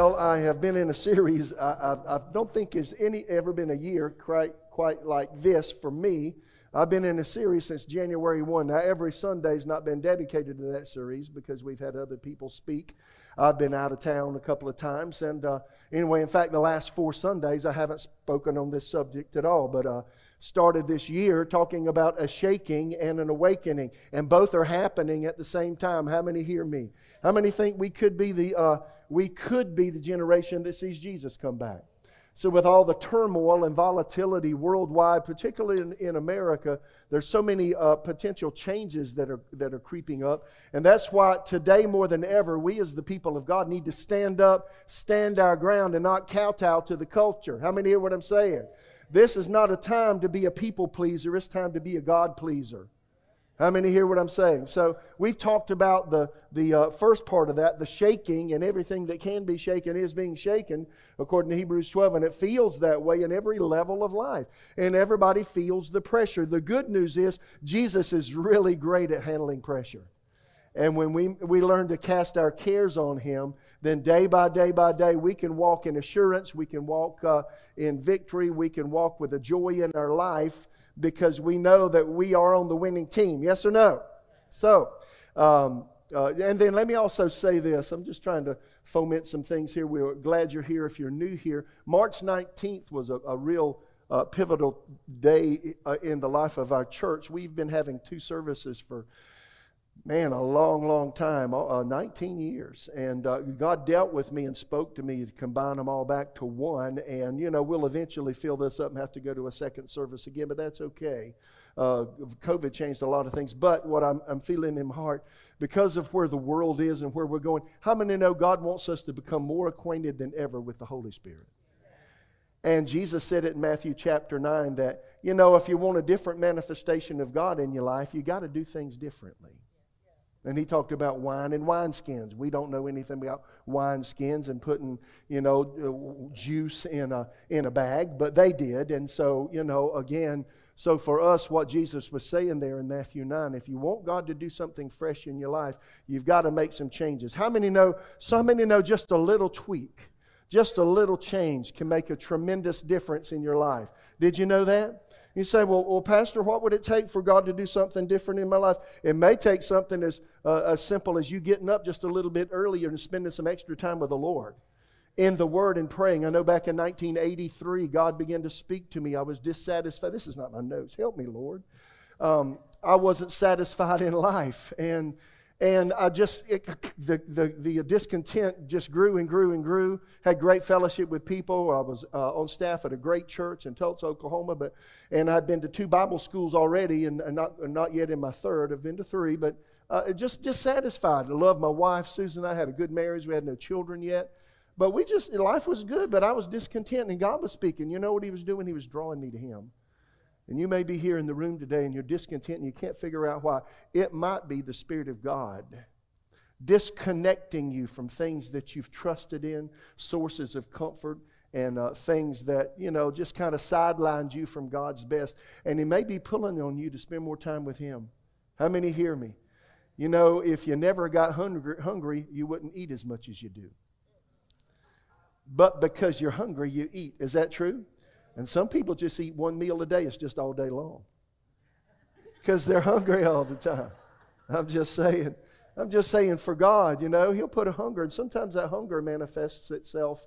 Well, I have been in a series. I, I, I don't think there's any ever been a year quite, quite like this for me. I've been in a series since January 1. Now, every Sunday's not been dedicated to that series because we've had other people speak. I've been out of town a couple of times. And uh, anyway, in fact, the last four Sundays, I haven't spoken on this subject at all. But uh, started this year talking about a shaking and an awakening, and both are happening at the same time. How many hear me? How many think we could be the uh, we could be the generation that sees Jesus come back? So, with all the turmoil and volatility worldwide, particularly in, in America, there's so many uh, potential changes that are, that are creeping up. And that's why today, more than ever, we as the people of God need to stand up, stand our ground, and not kowtow to the culture. How many hear what I'm saying? This is not a time to be a people pleaser, it's time to be a God pleaser. How many hear what I'm saying? So we've talked about the, the uh, first part of that, the shaking, and everything that can be shaken is being shaken, according to Hebrews 12, and it feels that way in every level of life. And everybody feels the pressure. The good news is Jesus is really great at handling pressure. And when we, we learn to cast our cares on Him, then day by day by day, we can walk in assurance, we can walk uh, in victory, we can walk with a joy in our life because we know that we are on the winning team. Yes or no? So, um, uh, and then let me also say this. I'm just trying to foment some things here. We're glad you're here if you're new here. March 19th was a, a real uh, pivotal day uh, in the life of our church. We've been having two services for man, a long, long time, uh, 19 years. And uh, God dealt with me and spoke to me to combine them all back to one. And, you know, we'll eventually fill this up and have to go to a second service again, but that's okay. Uh, COVID changed a lot of things. But what I'm, I'm feeling in my heart, because of where the world is and where we're going, how many know God wants us to become more acquainted than ever with the Holy Spirit? And Jesus said it in Matthew chapter 9 that, you know, if you want a different manifestation of God in your life, you got to do things differently. And he talked about wine and wineskins. We don't know anything about wineskins and putting, you know, uh, juice in a, in a bag, but they did. And so, you know, again, so for us, what Jesus was saying there in Matthew 9, if you want God to do something fresh in your life, you've got to make some changes. How many know, so many know just a little tweak, just a little change can make a tremendous difference in your life. Did you know that? You say, well, well, Pastor, what would it take for God to do something different in my life? It may take something as, uh, as simple as you getting up just a little bit earlier and spending some extra time with the Lord in the Word and praying. I know back in 1983, God began to speak to me. I was dissatisfied. This is not my notes. Help me, Lord. Um, I wasn't satisfied in life. And and I just, it, the, the, the discontent just grew and grew and grew. Had great fellowship with people. I was uh, on staff at a great church in Tulsa, Oklahoma. But, and I'd been to two Bible schools already, and, and not, not yet in my third. I've been to three, but uh, just dissatisfied. I love my wife, Susan. I had a good marriage. We had no children yet. But we just, life was good, but I was discontent, and God was speaking. You know what He was doing? He was drawing me to Him. And you may be here in the room today and you're discontent and you can't figure out why. It might be the Spirit of God disconnecting you from things that you've trusted in, sources of comfort, and uh, things that, you know, just kind of sidelined you from God's best. And He may be pulling on you to spend more time with Him. How many hear me? You know, if you never got hungry, hungry you wouldn't eat as much as you do. But because you're hungry, you eat. Is that true? And some people just eat one meal a day, it's just all day long. Because they're hungry all the time. I'm just saying. I'm just saying for God, you know, He'll put a hunger, and sometimes that hunger manifests itself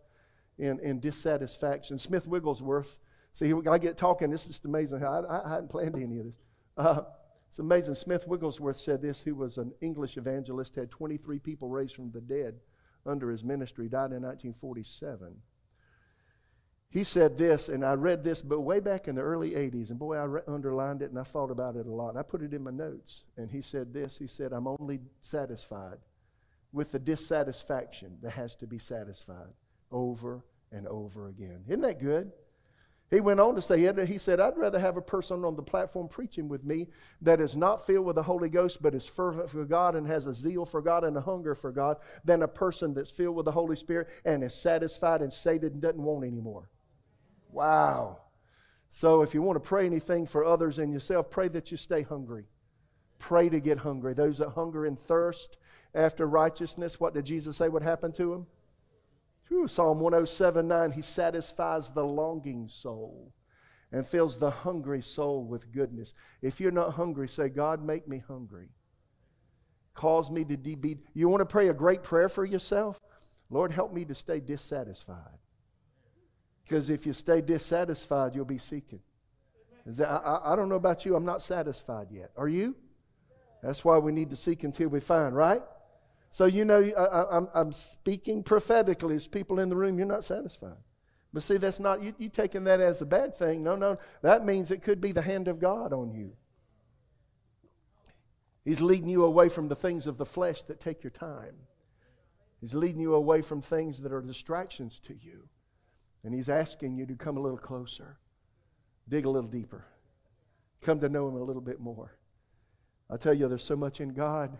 in, in dissatisfaction. Smith Wigglesworth, see, I get talking, this is amazing. I, I, hadn't planned any of this. Uh, it's amazing. Smith Wigglesworth said this, who was an English evangelist, had 23 people raised from the dead under his ministry, died in 1947. He said this, and I read this, but way back in the early 80s, and boy, I re- underlined it and I thought about it a lot. And I put it in my notes. And he said this He said, I'm only satisfied with the dissatisfaction that has to be satisfied over and over again. Isn't that good? He went on to say, he said, I'd rather have a person on the platform preaching with me that is not filled with the Holy Ghost, but is fervent for God and has a zeal for God and a hunger for God, than a person that's filled with the Holy Spirit and is satisfied and sated and doesn't want anymore. Wow. So if you want to pray anything for others and yourself, pray that you stay hungry. Pray to get hungry. Those that hunger and thirst after righteousness, what did Jesus say would happen to them? Whew, Psalm 107 9, He satisfies the longing soul and fills the hungry soul with goodness. If you're not hungry, say, God, make me hungry. Cause me to be. You want to pray a great prayer for yourself? Lord, help me to stay dissatisfied. Because if you stay dissatisfied, you'll be seeking. That, I, I don't know about you, I'm not satisfied yet. Are you? That's why we need to seek until we find, right? So, you know, I, am I'm speaking prophetically. There's people in the room, you're not satisfied. But see, that's not, you, you taking that as a bad thing. No, no. That means it could be the hand of God on you. He's leading you away from the things of the flesh that take your time. He's leading you away from things that are distractions to you. And He's asking you to come a little closer, dig a little deeper, come to know Him a little bit more. I tell you, there's so much in God.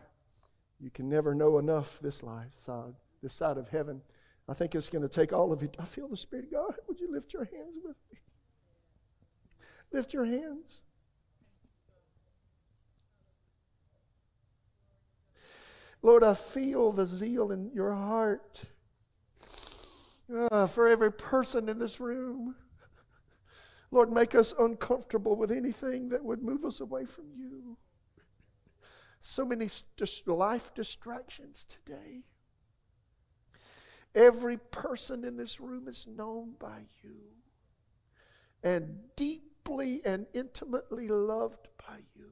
You can never know enough this life side, this side of heaven. I think it's going to take all of you. I feel the Spirit of God. Would you lift your hands with me? Lift your hands. Lord, I feel the zeal in your heart uh, for every person in this room. Lord, make us uncomfortable with anything that would move us away from you. So many life distractions today. Every person in this room is known by you and deeply and intimately loved by you.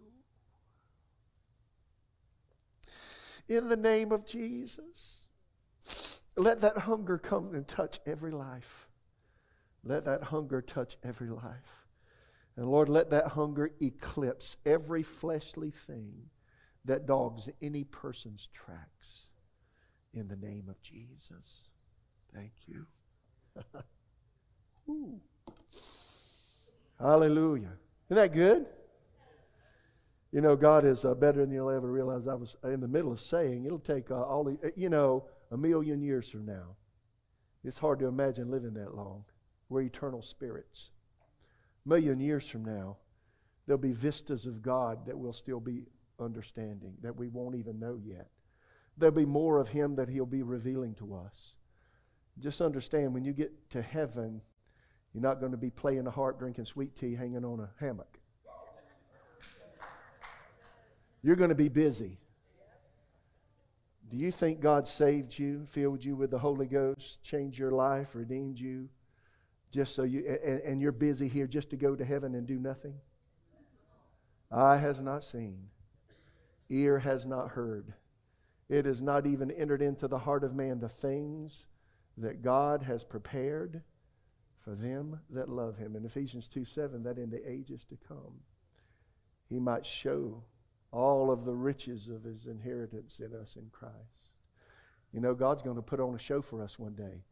In the name of Jesus, let that hunger come and touch every life. Let that hunger touch every life. And Lord, let that hunger eclipse every fleshly thing that dogs any person's tracks in the name of Jesus. Thank you. Hallelujah. Isn't that good? You know, God is uh, better than you'll ever realize. I was in the middle of saying it'll take uh, all, the, you know, a million years from now. It's hard to imagine living that long. We're eternal spirits. A million years from now, there'll be vistas of God that we'll still be understanding that we won't even know yet. There'll be more of Him that He'll be revealing to us. Just understand when you get to heaven, you're not going to be playing a harp, drinking sweet tea, hanging on a hammock. You're going to be busy. Do you think God saved you, filled you with the Holy Ghost, changed your life, redeemed you, just so you, and, and you're busy here just to go to heaven and do nothing? Eye has not seen, ear has not heard. It has not even entered into the heart of man the things that God has prepared for them that love him. In Ephesians 2 7, that in the ages to come, he might show all of the riches of his inheritance in us in Christ. You know, God's going to put on a show for us one day.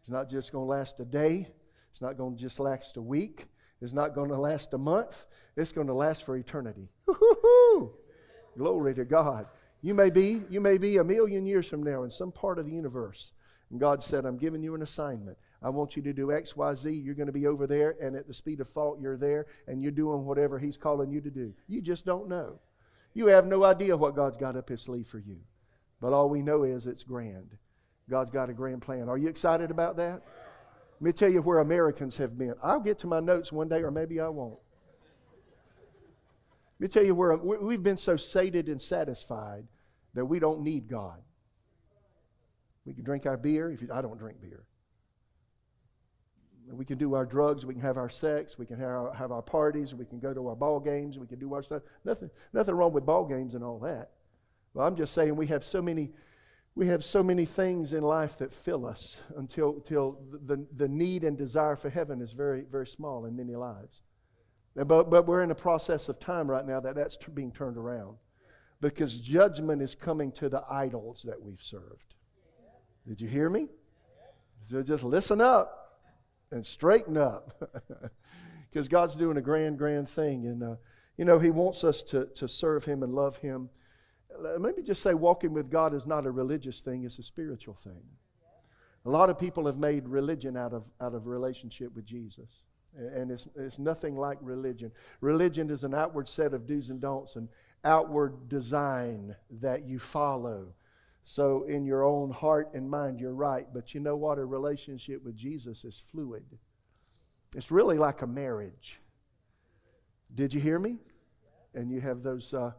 It's not just going to last a day, it's not going to just last a week, it's not going to last a month, it's going to last for eternity. Woo-hoo-hoo! Glory to God. You may be, you may be a million years from now in some part of the universe. And God said, I'm giving you an assignment. I want you to do X, Y, Z. You're going to be over there, and at the speed of thought, you're there, and you're doing whatever He's calling you to do. You just don't know. You have no idea what God's got up His sleeve for you. But all we know is it's grand. God's got a grand plan. Are you excited about that? Let me tell you where Americans have been. I'll get to my notes one day, or maybe I won't. Let me tell you where we've been so sated and satisfied that we don't need God. We can drink our beer. If you, I don't drink beer. We can do our drugs. We can have our sex. We can have our, have our parties. We can go to our ball games. We can do our stuff. Nothing, nothing wrong with ball games and all that. But I'm just saying we have so many, we have so many things in life that fill us until, until the, the need and desire for heaven is very, very small in many lives. But, but we're in a process of time right now that that's being turned around because judgment is coming to the idols that we've served. Did you hear me? So just listen up and straighten up because God's doing a grand, grand thing. And, uh, you know, He wants us to, to serve Him and love Him. Let me just say, walking with God is not a religious thing, it's a spiritual thing. A lot of people have made religion out of, out of relationship with Jesus. And it's, it's nothing like religion. Religion is an outward set of do's and don'ts, an outward design that you follow So, in your own heart and mind, you're right. But you know what? A relationship with Jesus is fluid. It's really like a marriage. Did you hear me? And you have those, uh,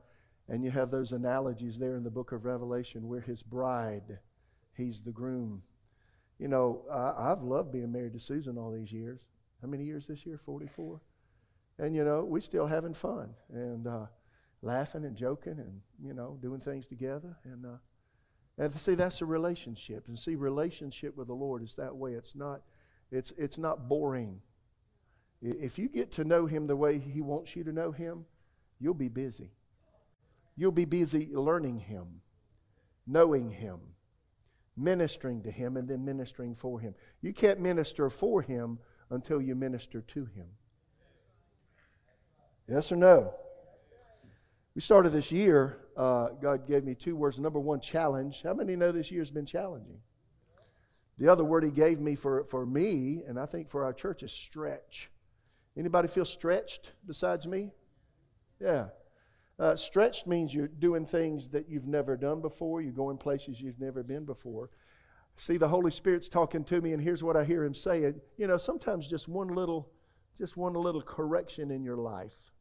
and you have those analogies there in the book of Revelation where his bride, he's the groom. You know, I, I've loved being married to Susan all these years. How many years this year? 44. And you know, we're still having fun and uh, laughing and joking and you know doing things together. And uh, Uh, and see, that's a relationship. And see, relationship with the Lord is that way. It's not, it's it's not boring. If you get to know Him the way He wants you to know Him, you'll be busy. You'll be busy learning Him, knowing Him, ministering to Him, and then ministering for Him. You can't minister for Him until you minister to Him. Yes or no? We started this year, uh, God gave me two words. Number one, challenge. How many know this year's been challenging? The other word he gave me for, for me, and I think for our church, is stretch. Anybody feel stretched besides me? Yeah. Uh, stretched means you're doing things that you've never done before. You're going places you've never been before. See, the Holy Spirit's talking to me, and here's what I hear him saying. You know, sometimes just one little, just one little correction in your life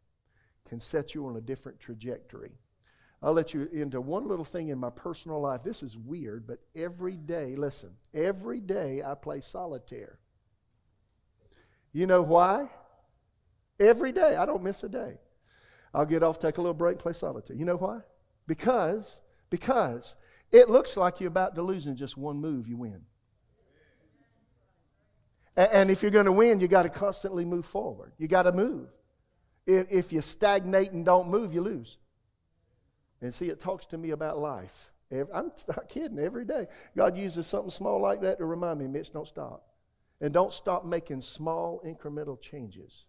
can set you on a different trajectory. I'll let you into one little thing in my personal life. This is weird, but every day, listen, every day I play solitaire. You know why? Every day. I don't miss a day. I'll get off, take a little break, play solitaire. You know why? Because, because it looks like you're about to lose in just one move, you win. And if you're going to win, you got to constantly move forward. You got to move. If, if you stagnate and don't move, you lose. And see, it talks to me about life. Every, I'm not kidding, every day. God uses something small like that to remind me, Mitch, don't stop. And don't stop making small incremental changes.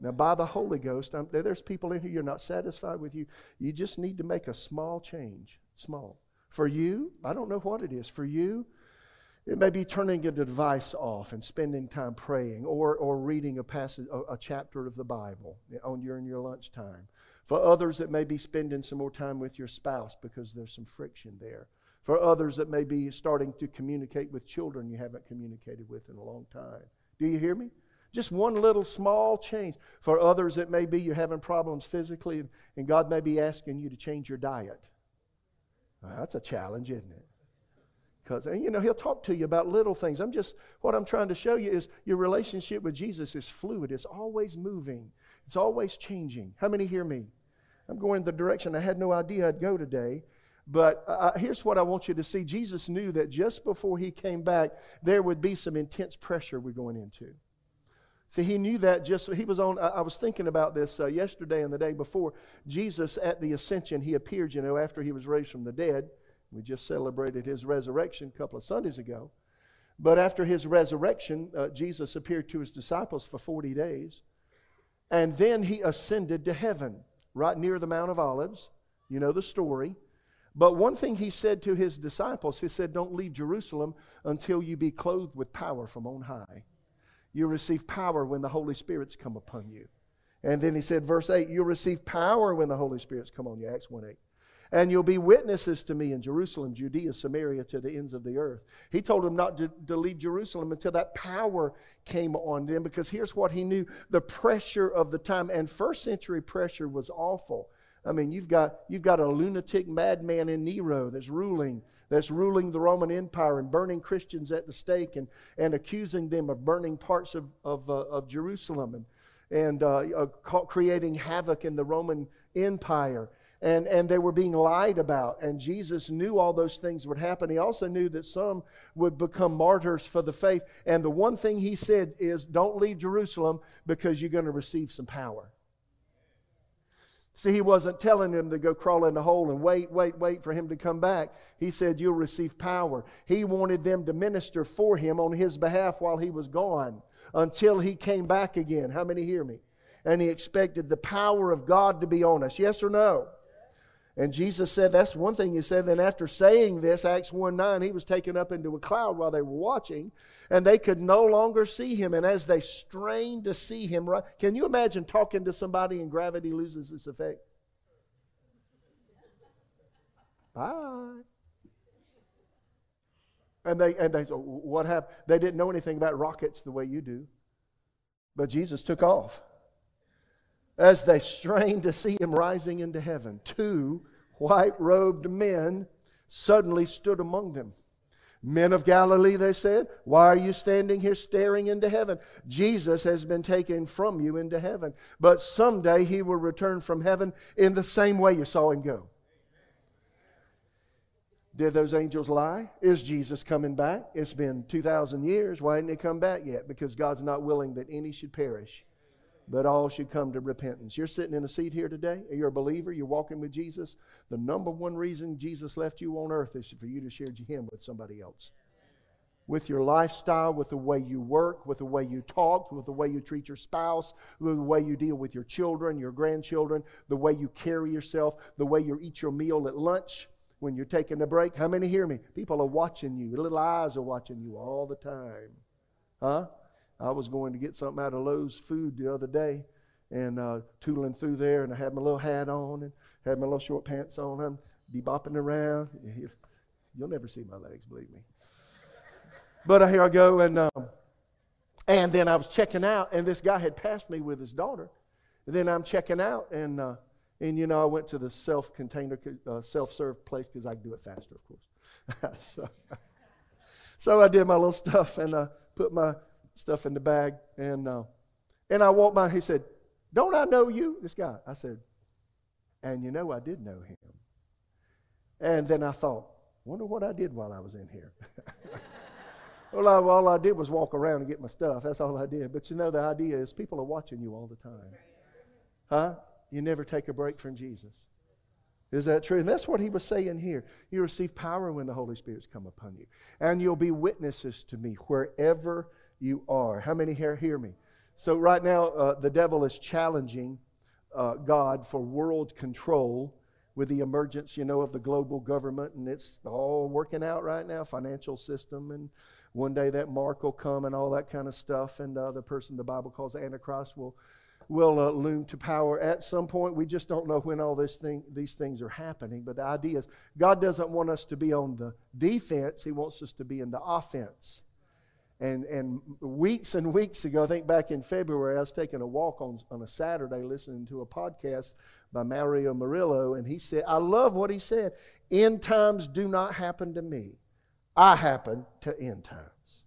Now, by the Holy Ghost, I'm, there's people in here you're not satisfied with you. You just need to make a small change. Small. For you, I don't know what it is. For you, it may be turning a device off and spending time praying or, or reading a passage, a, a chapter of the Bible on during your lunchtime. For others, it may be spending some more time with your spouse because there's some friction there. For others, it may be starting to communicate with children you haven't communicated with in a long time. Do you hear me? Just one little small change. For others, it may be you're having problems physically, and, and God may be asking you to change your diet. Well, that's a challenge, isn't it? Because, and you know, he'll talk to you about little things. I'm just, what I'm trying to show you is your relationship with Jesus is fluid, it's always moving, it's always changing. How many hear me? I'm going the direction I had no idea I'd go today. But uh, uh, here's what I want you to see Jesus knew that just before he came back, there would be some intense pressure we're going into. See, he knew that just, he was on, I, was thinking about this uh, yesterday and the day before. Jesus at the ascension, he appeared, you know, after he was raised from the dead. We just celebrated his resurrection a couple of Sundays ago. But after his resurrection, uh, Jesus appeared to his disciples for 40 days. And then he ascended to heaven, right near the Mount of Olives. You know the story. But one thing he said to his disciples, he said, Don't leave Jerusalem until you be clothed with power from on high. You receive power when the Holy Spirit's come upon you. And then he said, verse 8, you'll receive power when the Holy Spirit's come on you. Acts 1 8. And you'll be witnesses to me in Jerusalem, Judea, Samaria, to the ends of the earth. He told them not to, to leave Jerusalem until that power came on them because here's what he knew the pressure of the time. And first century pressure was awful. I mean, you've got, you've got a lunatic madman in Nero that's ruling, that's ruling the Roman Empire and burning Christians at the stake and, and accusing them of burning parts of, of, uh, of Jerusalem and, and uh, uh, creating havoc in the Roman Empire and, and they were being lied about. And Jesus knew all those things would happen. He also knew that some would become martyrs for the faith. And the one thing he said is don't leave Jerusalem because you're going to receive some power. See, he wasn't telling them to go crawl in the hole and wait, wait, wait for him to come back. He said, You'll receive power. He wanted them to minister for him on his behalf while he was gone until he came back again. How many hear me? And he expected the power of God to be on us. Yes or no? And Jesus said, that's one thing he said. Then after saying this, Acts 1 9, he was taken up into a cloud while they were watching, and they could no longer see him. And as they strained to see him, can you imagine talking to somebody and gravity loses its effect? Bye. And they, and they said, What happened? They didn't know anything about rockets the way you do. But Jesus took off. As they strained to see him rising into heaven, two white robed men suddenly stood among them. Men of Galilee, they said, why are you standing here staring into heaven? Jesus has been taken from you into heaven, but someday he will return from heaven in the same way you saw him go. Did those angels lie? Is Jesus coming back? It's been 2,000 years. Why didn't he come back yet? Because God's not willing that any should perish, but all should come to repentance. You're sitting in a seat here today. You're a believer. You're walking with Jesus. The number one reason Jesus left you on earth is for you to share Him with somebody else. With your lifestyle, with the way you work, with the way you talk, with the way you treat your spouse, with the way you deal with your children, your grandchildren, the way you carry yourself, the way you eat your meal at lunch when you're taking a break. How many hear me? People are watching you. Little eyes are watching you all the time. Huh? I was going to get something out of Lowe's food the other day and uh, tooling through there, and I had my little hat on and had my little short pants on. I'm be bopping around. You'll never see my legs, believe me. But uh, here I go, and um, and then I was checking out, and this guy had passed me with his daughter. And then I'm checking out, and uh, and you know, I went to the self container, uh, self serve place because I can do it faster, of course. so, so I did my little stuff and uh, put my stuff in the bag. And, uh, and I walked by. He said, Don't I know you? This guy. I said, And you know, I did know him. And then I thought, Wonder what I did while I was in here. well, I, all I did was walk around and get my stuff. That's all I did. But you know, the idea is people are watching you all the time. Huh? you never take a break from Jesus. Is that true? And that's what he was saying here. You receive power when the Holy Spirit's come upon you. And you'll be witnesses to me wherever you are. How many here hear me? So, right now, uh, the devil is challenging uh, God for world control with the emergence, you know, of the global government. And it's all working out right now financial system. And one day that mark will come and all that kind of stuff. And uh, the person the Bible calls Antichrist will will uh, loom to power at some point. We just don't know when all this thing, these things are happening. But the idea is God doesn't want us to be on the defense, He wants us to be in the offense. And, and weeks and weeks ago, I think back in February, I was taking a walk on, on a Saturday listening to a podcast by Mario Murillo, and he said, I love what he said. End times do not happen to me, I happen to end times.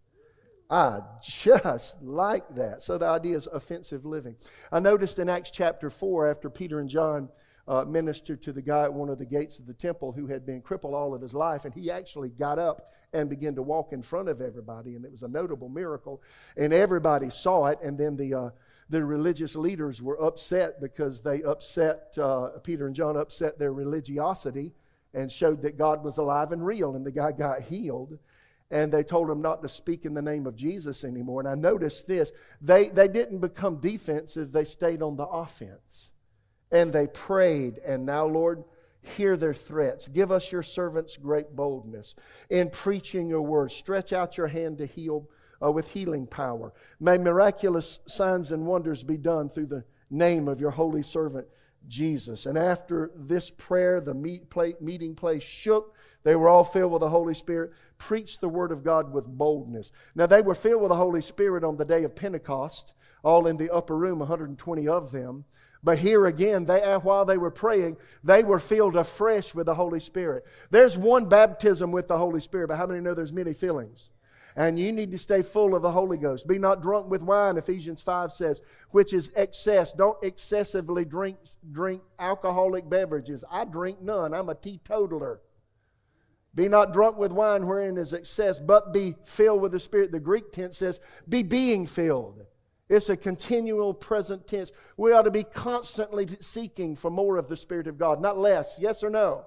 I just like that. So the idea is offensive living. I noticed in Acts chapter 4, after Peter and John uh, ministered to the guy at one of the gates of the temple who had been crippled all of his life, and he actually got up and began to walk in front of everybody, and it was a notable miracle. And everybody saw it, and then the uh, the religious leaders were upset because they upset uh, Peter and John upset their religiosity and showed that God was alive and real, and the guy got healed and they told him not to speak in the name of Jesus anymore. And I noticed this they, they didn't become defensive, they stayed on the offense. And they prayed, and now, Lord, hear their threats. Give us your servants great boldness in preaching your word. Stretch out your hand to heal uh, with healing power. May miraculous signs and wonders be done through the name of your holy servant Jesus. And after this prayer, the meet play, meeting place shook they were all filled with the Holy Spirit, preached the Word of God with boldness. Now, they were filled with the Holy Spirit on the day of Pentecost, all in the upper room, 120 of them. But here again, they, while they were praying, they were filled afresh with the Holy Spirit. There's one baptism with the Holy Spirit, but how many know there's many fillings? And you need to stay full of the Holy Ghost. Be not drunk with wine, Ephesians 5 says, which is excess. Don't excessively drink, drink alcoholic beverages. I drink none. I'm a teetotaler. Be not drunk with wine wherein is excess, but be filled with the Spirit. The Greek tense says, be being filled. It's a continual present tense. We ought to be constantly seeking for more of the Spirit of God, not less. Yes or no?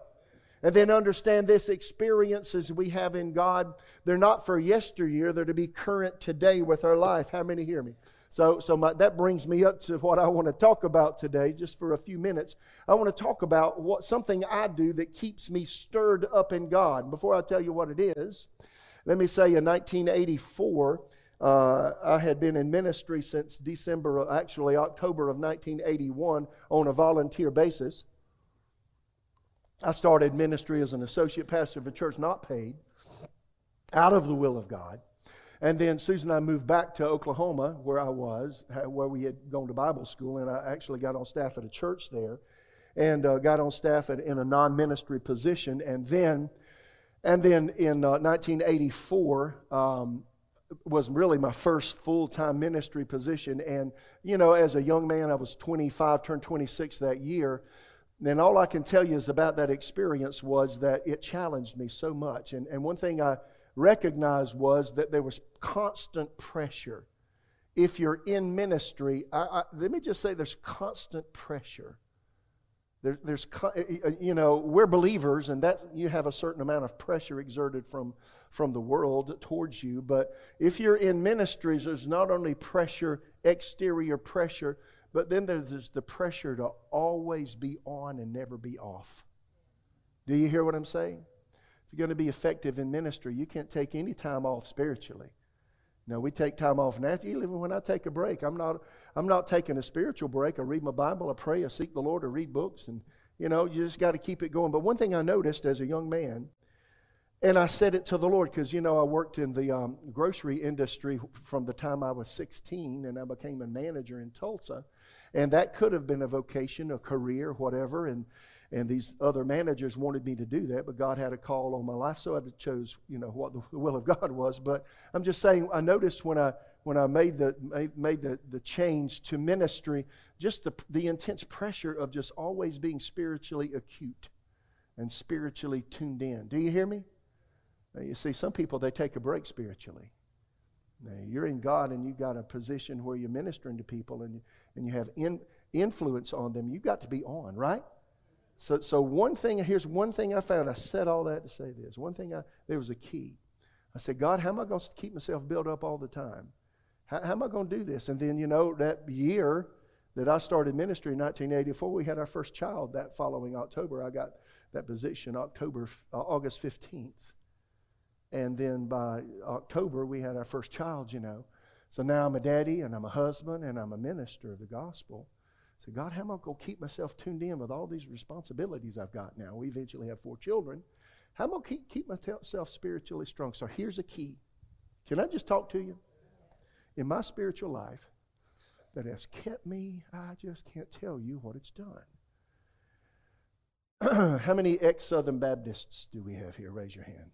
And then understand this experiences we have in God, they're not for yesteryear, they're to be current today with our life. How many hear me? So, so my, that brings me up to what I want to talk about today, just for a few minutes. I want to talk about what something I do that keeps me stirred up in God. Before I tell you what it is, let me say in 1984, uh, I had been in ministry since December, actually October of 1981, on a volunteer basis. I started ministry as an associate pastor of a church not paid. out of the will of God. And then Susan and I moved back to Oklahoma, where I was, where we had gone to Bible school, and I actually got on staff at a church there, and uh, got on staff at, in a non-ministry position. And then, and then in uh, 1984 um, was really my first full-time ministry position. And you know, as a young man, I was 25, turned 26 that year. And all I can tell you is about that experience was that it challenged me so much. And, and one thing I recognized was that there was constant pressure. If you're in ministry, I, I, let me just say there's constant pressure. There, there's, eh, eh, eh, you know, we're believers, and that you have a certain amount of pressure exerted from, from the world towards you. But if you're in ministries, there's not only pressure, exterior pressure, but then there's the pressure to always be on and never be off. Do you hear what I'm saying? If you're going to be effective in ministry, you can't take any time off spiritually. No, we take time off now. Even when I take a break, I'm not, I'm not taking a spiritual break. I read my Bible, I pray, I seek the Lord, I read books, and you know, you just got to keep it going. But one thing I noticed as a young man, and I said it to the Lord because you know I worked in the um, grocery industry from the time I was 16, and I became a manager in Tulsa, and that could have been a vocation, a career, whatever, and and these other managers wanted me to do that, but God had a call on my life, so I chose, you know, what the will of God was. But I'm just saying, I noticed when I when I made the made, the, the change to ministry, just the the intense pressure of just always being spiritually acute and spiritually tuned in. Do you hear me? Now, you see, some people they take a break spiritually. Now, you're in God and you've got a position where you're ministering to people and you, and you have in, influence on them. You've got to be on, right? So, so one thing, here's one thing I found. I said all that to say this. One thing, I, there was a key. I said, God, how am I going to keep myself built up all the time? How, how am I going to do this? And then, you know, that year that I started ministry in 1984, we had our first child that following October. I got that position October, uh, August 15th. And then by October, we had our first child, you know. So now I'm a daddy and I'm a husband and I'm a minister of the gospel. So, God, how am I going to keep myself tuned in with all these responsibilities I've got now? We eventually have four children. How am I going to keep, myself spiritually strong? So, here's a key. Can I just talk to you? In my spiritual life, that has kept me, I just can't tell you what it's done. How many ex Southern Baptists do we have here? Raise your hand.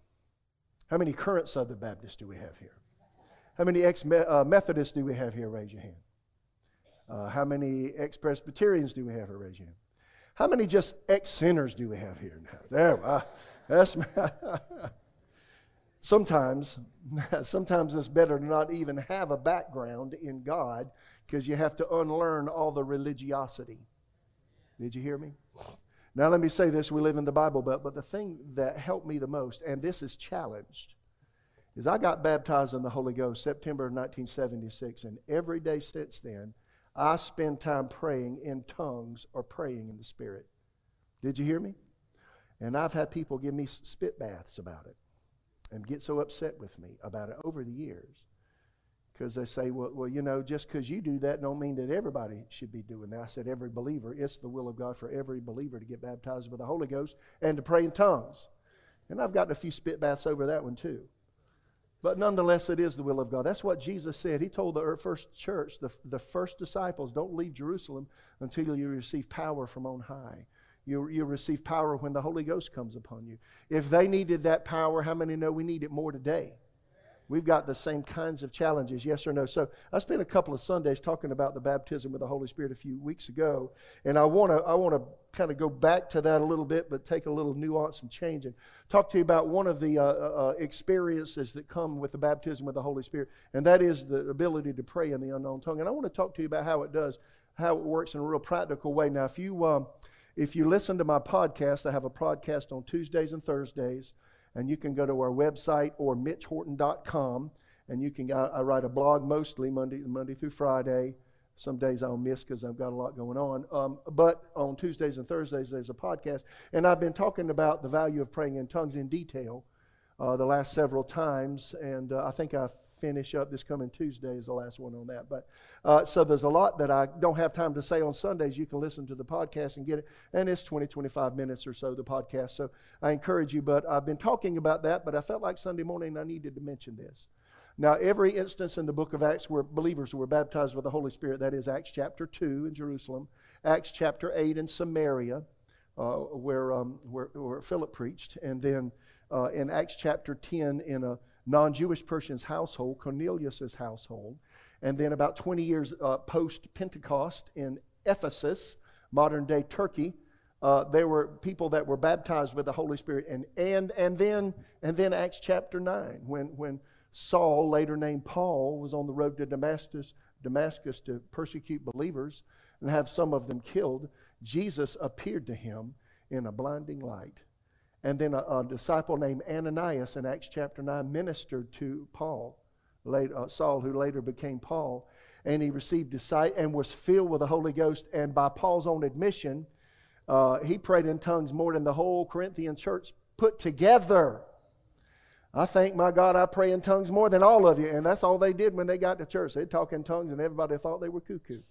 How many current Southern Baptists do we have here? How many ex uh, Methodists do we have here? Raise your hand. Uh, how many ex Presbyterians do we have your hand. How many just ex sinners do we have here house? There, uh, that's sometimes, sometimes it's better to not even have a background in God because you have to unlearn all the religiosity. Did you hear me? Now, let me say this we live in the Bible Belt, but the thing that helped me the most, and this is challenged, is I got baptized in the Holy Ghost September of 1976, and every day since then, I spend time praying in tongues or praying in the Spirit. Did you hear me? And I've had people give me spit baths about it and get so upset with me about it over the years because they say, well, well, you know, just because you do that don't mean that everybody should be doing that. I said, every believer, it's the will of God for every believer to get baptized with the Holy Ghost and to pray in tongues. And I've gotten a few spit baths over that one too. But nonetheless, it is the will of God. That's what Jesus said. He told the first church, the, the first disciples, don't leave Jerusalem until you receive power from on high. You, you receive power when the Holy Ghost comes upon you. If they needed that power, how many know we need it more today? We've got the same kinds of challenges, yes or no? So I spent a couple of Sundays talking about the baptism with the Holy Spirit a few weeks ago, and I want to I want to kind of go back to that a little bit, but take a little nuance and change and talk to you about one of the uh, uh, uh, experiences that come with the baptism with the Holy Spirit, and that is the ability to pray in the unknown tongue. And I want to talk to you about how it does, how it works in a real practical way. Now, if you um, if you listen to my podcast, I have a podcast on Tuesdays and Thursdays. And you can go to our website or mitchhorton.com and you can, I, I write a blog mostly Monday, Monday through Friday. Some days I'll miss because I've got a lot going on. Um, but on Tuesdays and Thursdays, there's a podcast. And I've been talking about the value of praying in tongues in detail uh, the last several times, and uh, I think I finish up this coming Tuesday is the last one on that. But uh, so there's a lot that I don't have time to say on Sundays. You can listen to the podcast and get it, and it's 20, 25 minutes or so the podcast. So I encourage you. But I've been talking about that, but I felt like Sunday morning I needed to mention this. Now, every instance in the book of Acts where believers were baptized with the Holy Spirit, that is Acts chapter 2 in Jerusalem, Acts chapter 8 in Samaria, uh, where, um, where, where, Philip preached, and then uh, in Acts chapter 10 in a non Jewish person's household, Cornelius' household. And then about 20 years uh, post Pentecost in Ephesus, modern day Turkey, uh, there were people that were baptized with the Holy Spirit. And, and, and, then, and then Acts chapter 9, when, when Saul, later named Paul, was on the road to Damascus, Damascus to persecute believers and have some of them killed, Jesus appeared to him in a blinding light. And then a, a, disciple named Ananias in Acts chapter 9 ministered to Paul, later, uh, Saul, who later became Paul. And he received sight and was filled with the Holy Ghost. And by Paul's own admission, uh, he prayed in tongues more than the whole Corinthian church put together. I thank my God I pray in tongues more than all of you. And that's all they did when they got to church. They'd talk in tongues, and everybody thought they were cuckoo.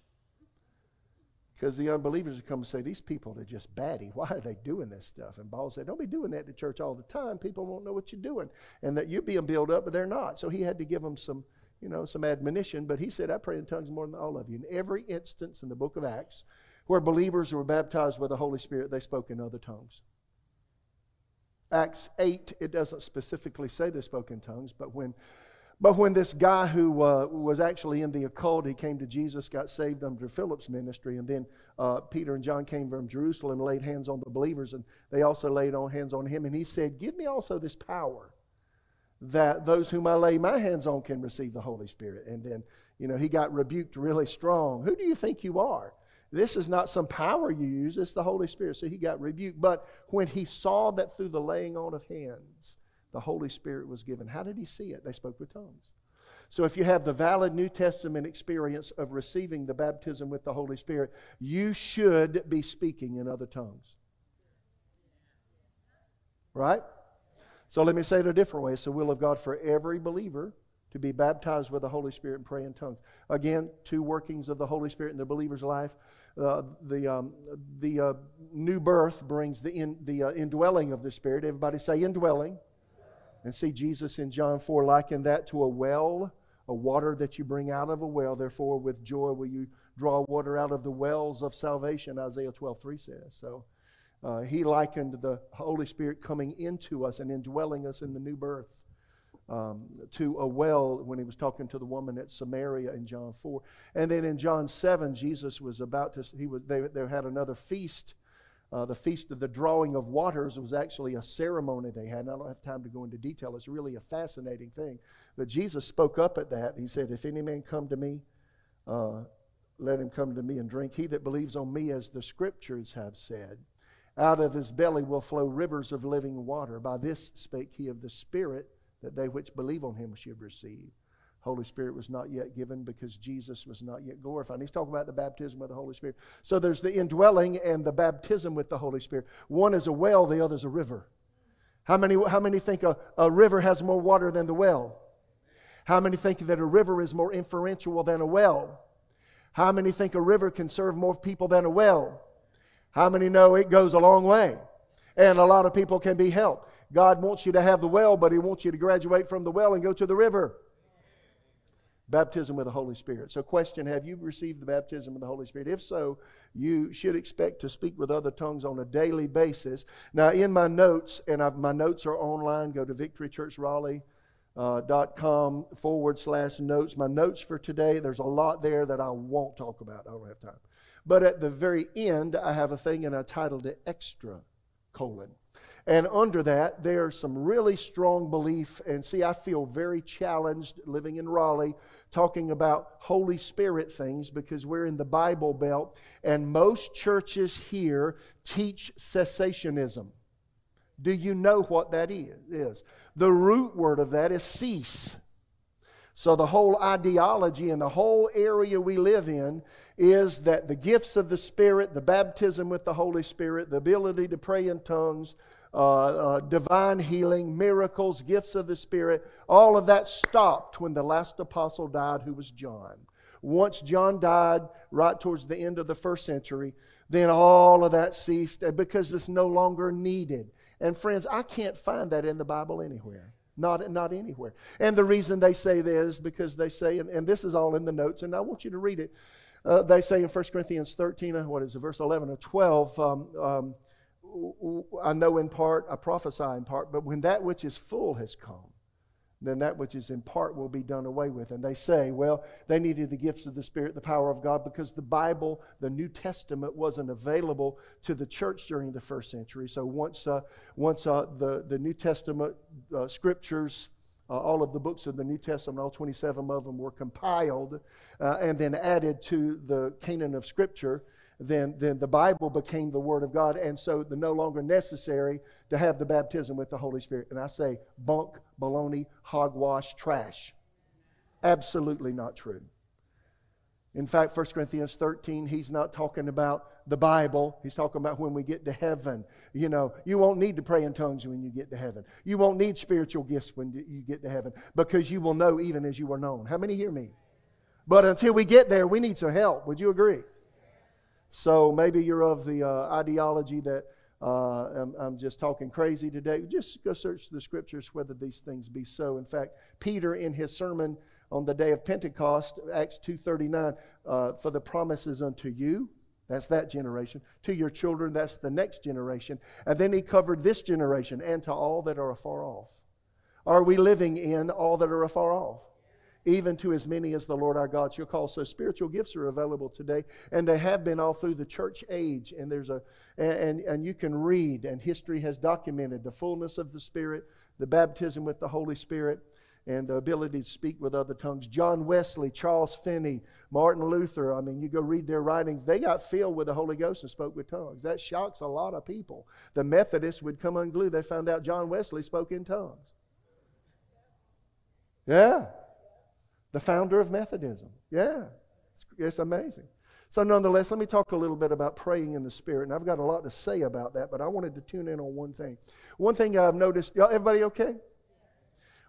Because the unbelievers would come and say, These people are just batty. Why are they doing this stuff? And Paul said, Don't be doing that to church all the time. People won't know what you're doing. And that you're being built up, but they're not. So he had to give them some, you know, some admonition. But he said, I pray in tongues more than all of you. In every instance in the book of Acts where believers were baptized with the Holy Spirit, they spoke in other tongues. Acts 8, it doesn't specifically say they spoke in tongues, but when but when this guy who uh, was actually in the occult, he came to Jesus, got saved under Philip's ministry, and then uh, Peter and John came from Jerusalem laid hands on the believers, and they also laid on hands on him. And he said, Give me also this power that those whom I lay my hands on can receive the Holy Spirit. And then, you know, he got rebuked really strong. Who do you think you are? This is not some power you use, it's the Holy Spirit. So he got rebuked. But when he saw that through the laying on of hands, the Holy Spirit was given. How did he see it? They spoke with tongues. So if you have the valid New Testament experience of receiving the baptism with the Holy Spirit, you should be speaking in other tongues. Right? So let me say it a different way. It's the will of God for every believer to be baptized with the Holy Spirit and pray in tongues. Again, two workings of the Holy Spirit in the believer's life. Uh, the um, the uh, new birth brings the, in, the uh, indwelling of the Spirit. Everybody say indwelling. And see, Jesus in John 4 likened that to a well, a water that you bring out of a well. Therefore, with joy will you draw water out of the wells of salvation, Isaiah 12 3 says. So uh, he likened the Holy Spirit coming into us and indwelling us in the new birth. Um, to a well when he was talking to the woman at Samaria in John 4. And then in John 7, Jesus was about to, he was, they, they had another feast uh, the Feast of the Drawing of Waters was actually a ceremony they had. And I don't have time to go into detail. It's really a fascinating thing. But Jesus spoke up at that. He said, If any man come to me, uh, let him come to me and drink. He that believes on me, as the scriptures have said, out of his belly will flow rivers of living water. By this spake he of the Spirit, that they which believe on him should receive. Holy Spirit was not yet given because Jesus was not yet glorified. he's talking about the baptism of the Holy Spirit. So there's the indwelling and the baptism with the Holy Spirit. One is a well, the other is a river. How many, how many think a, a river has more water than the well? How many think that a river is more inferential than a well? How many think a river can serve more people than a well? How many know it goes a long way? And a lot of people can be helped. God wants you to have the well, but He wants you to graduate from the well and go to the river. Baptism with the Holy Spirit. So, question Have you received the baptism of the Holy Spirit? If so, you should expect to speak with other tongues on a daily basis. Now, in my notes, and I've, my notes are online, go to victorychurchraleigh.com uh, forward slash notes. My notes for today, there's a lot there that I won't talk about. I don't have time. But at the very end, I have a thing and I titled it Extra colon. And under that, there's some really strong belief. And see, I feel very challenged living in Raleigh talking about Holy Spirit things because we're in the Bible Belt. And most churches here teach cessationism. Do you know what that is? The root word of that is cease. So, the whole ideology and the whole area we live in is that the gifts of the Spirit, the baptism with the Holy Spirit, the ability to pray in tongues, uh, uh, divine healing, miracles, gifts of the Spirit, all of that stopped when the last apostle died, who was John. Once John died, right towards the end of the first century, then all of that ceased because it's no longer needed. And friends, I can't find that in the Bible anywhere. Not, not anywhere. And the reason they say this is because they say, and, and this is all in the notes, and I want you to read it. Uh, they say in 1 Corinthians 13, uh, what is it, verse 11 or 12, um, um, I know in part, I prophesy in part, but when that which is full has come, then that which is in part will be done away with. And they say, well, they needed the gifts of the Spirit, the power of God, because the Bible, the New Testament, wasn't available to the church during the first century. So once, uh, once uh, the, the New Testament uh, scriptures, uh, all of the books of the New Testament, all 27 of them were compiled uh, and then added to the canon of Scripture then, then the Bible became the Word of God, and so the no longer necessary to have the baptism with the Holy Spirit. And I say bunk, baloney, hogwash, trash. Absolutely not true. In fact, 1 Corinthians 13, he's not talking about the Bible. He's talking about when we get to heaven. You know, you won't need to pray in tongues when you get to heaven. You won't need spiritual gifts when you get to heaven because you will know even as you are known. How many hear me? But until we get there, we need some help. Would you agree? So maybe you're of the uh, ideology that uh, I'm, I'm, just talking crazy today. Just go search the scriptures whether these things be so. In fact, Peter in his sermon on the day of Pentecost, Acts 2.39, uh, for the promises unto you, that's that generation. To your children, that's the next generation. And then he covered this generation, and to all that are afar off. Are we living in all that are afar off? Even to as many as the Lord our God shall call. So spiritual gifts are available today, and they have been all through the church age. And there's a and and you can read, and history has documented the fullness of the Spirit, the baptism with the Holy Spirit. And the ability to speak with other tongues. John Wesley, Charles Finney, Martin Luther. I mean, you go read their writings. They got filled with the Holy Ghost and spoke with tongues. That shocks a lot of people. The Methodists would come unglued. They found out John Wesley spoke in tongues. Yeah, the founder of Methodism. Yeah, it's, it's, amazing. So, nonetheless, let me talk a little bit about praying in the Spirit. And I've got a lot to say about that, but I wanted to tune in on one thing. One thing I've noticed, y'all, everybody okay?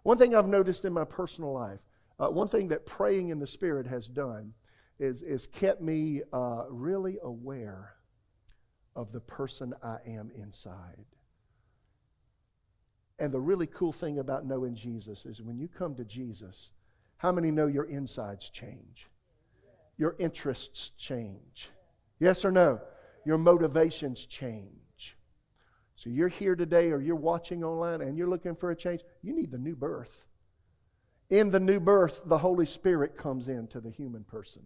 One thing I've noticed in my personal life, uh, one thing that praying in the Spirit has done is, is kept me uh, really aware of the person I am inside. And the really cool thing about knowing Jesus is when you come to Jesus, how many know your insides change? Your interests change. Yes or no? Your motivations change. So you're here today or you're watching online and you're looking for a change. You need the new birth. In the new birth, the Holy Spirit comes into the human person,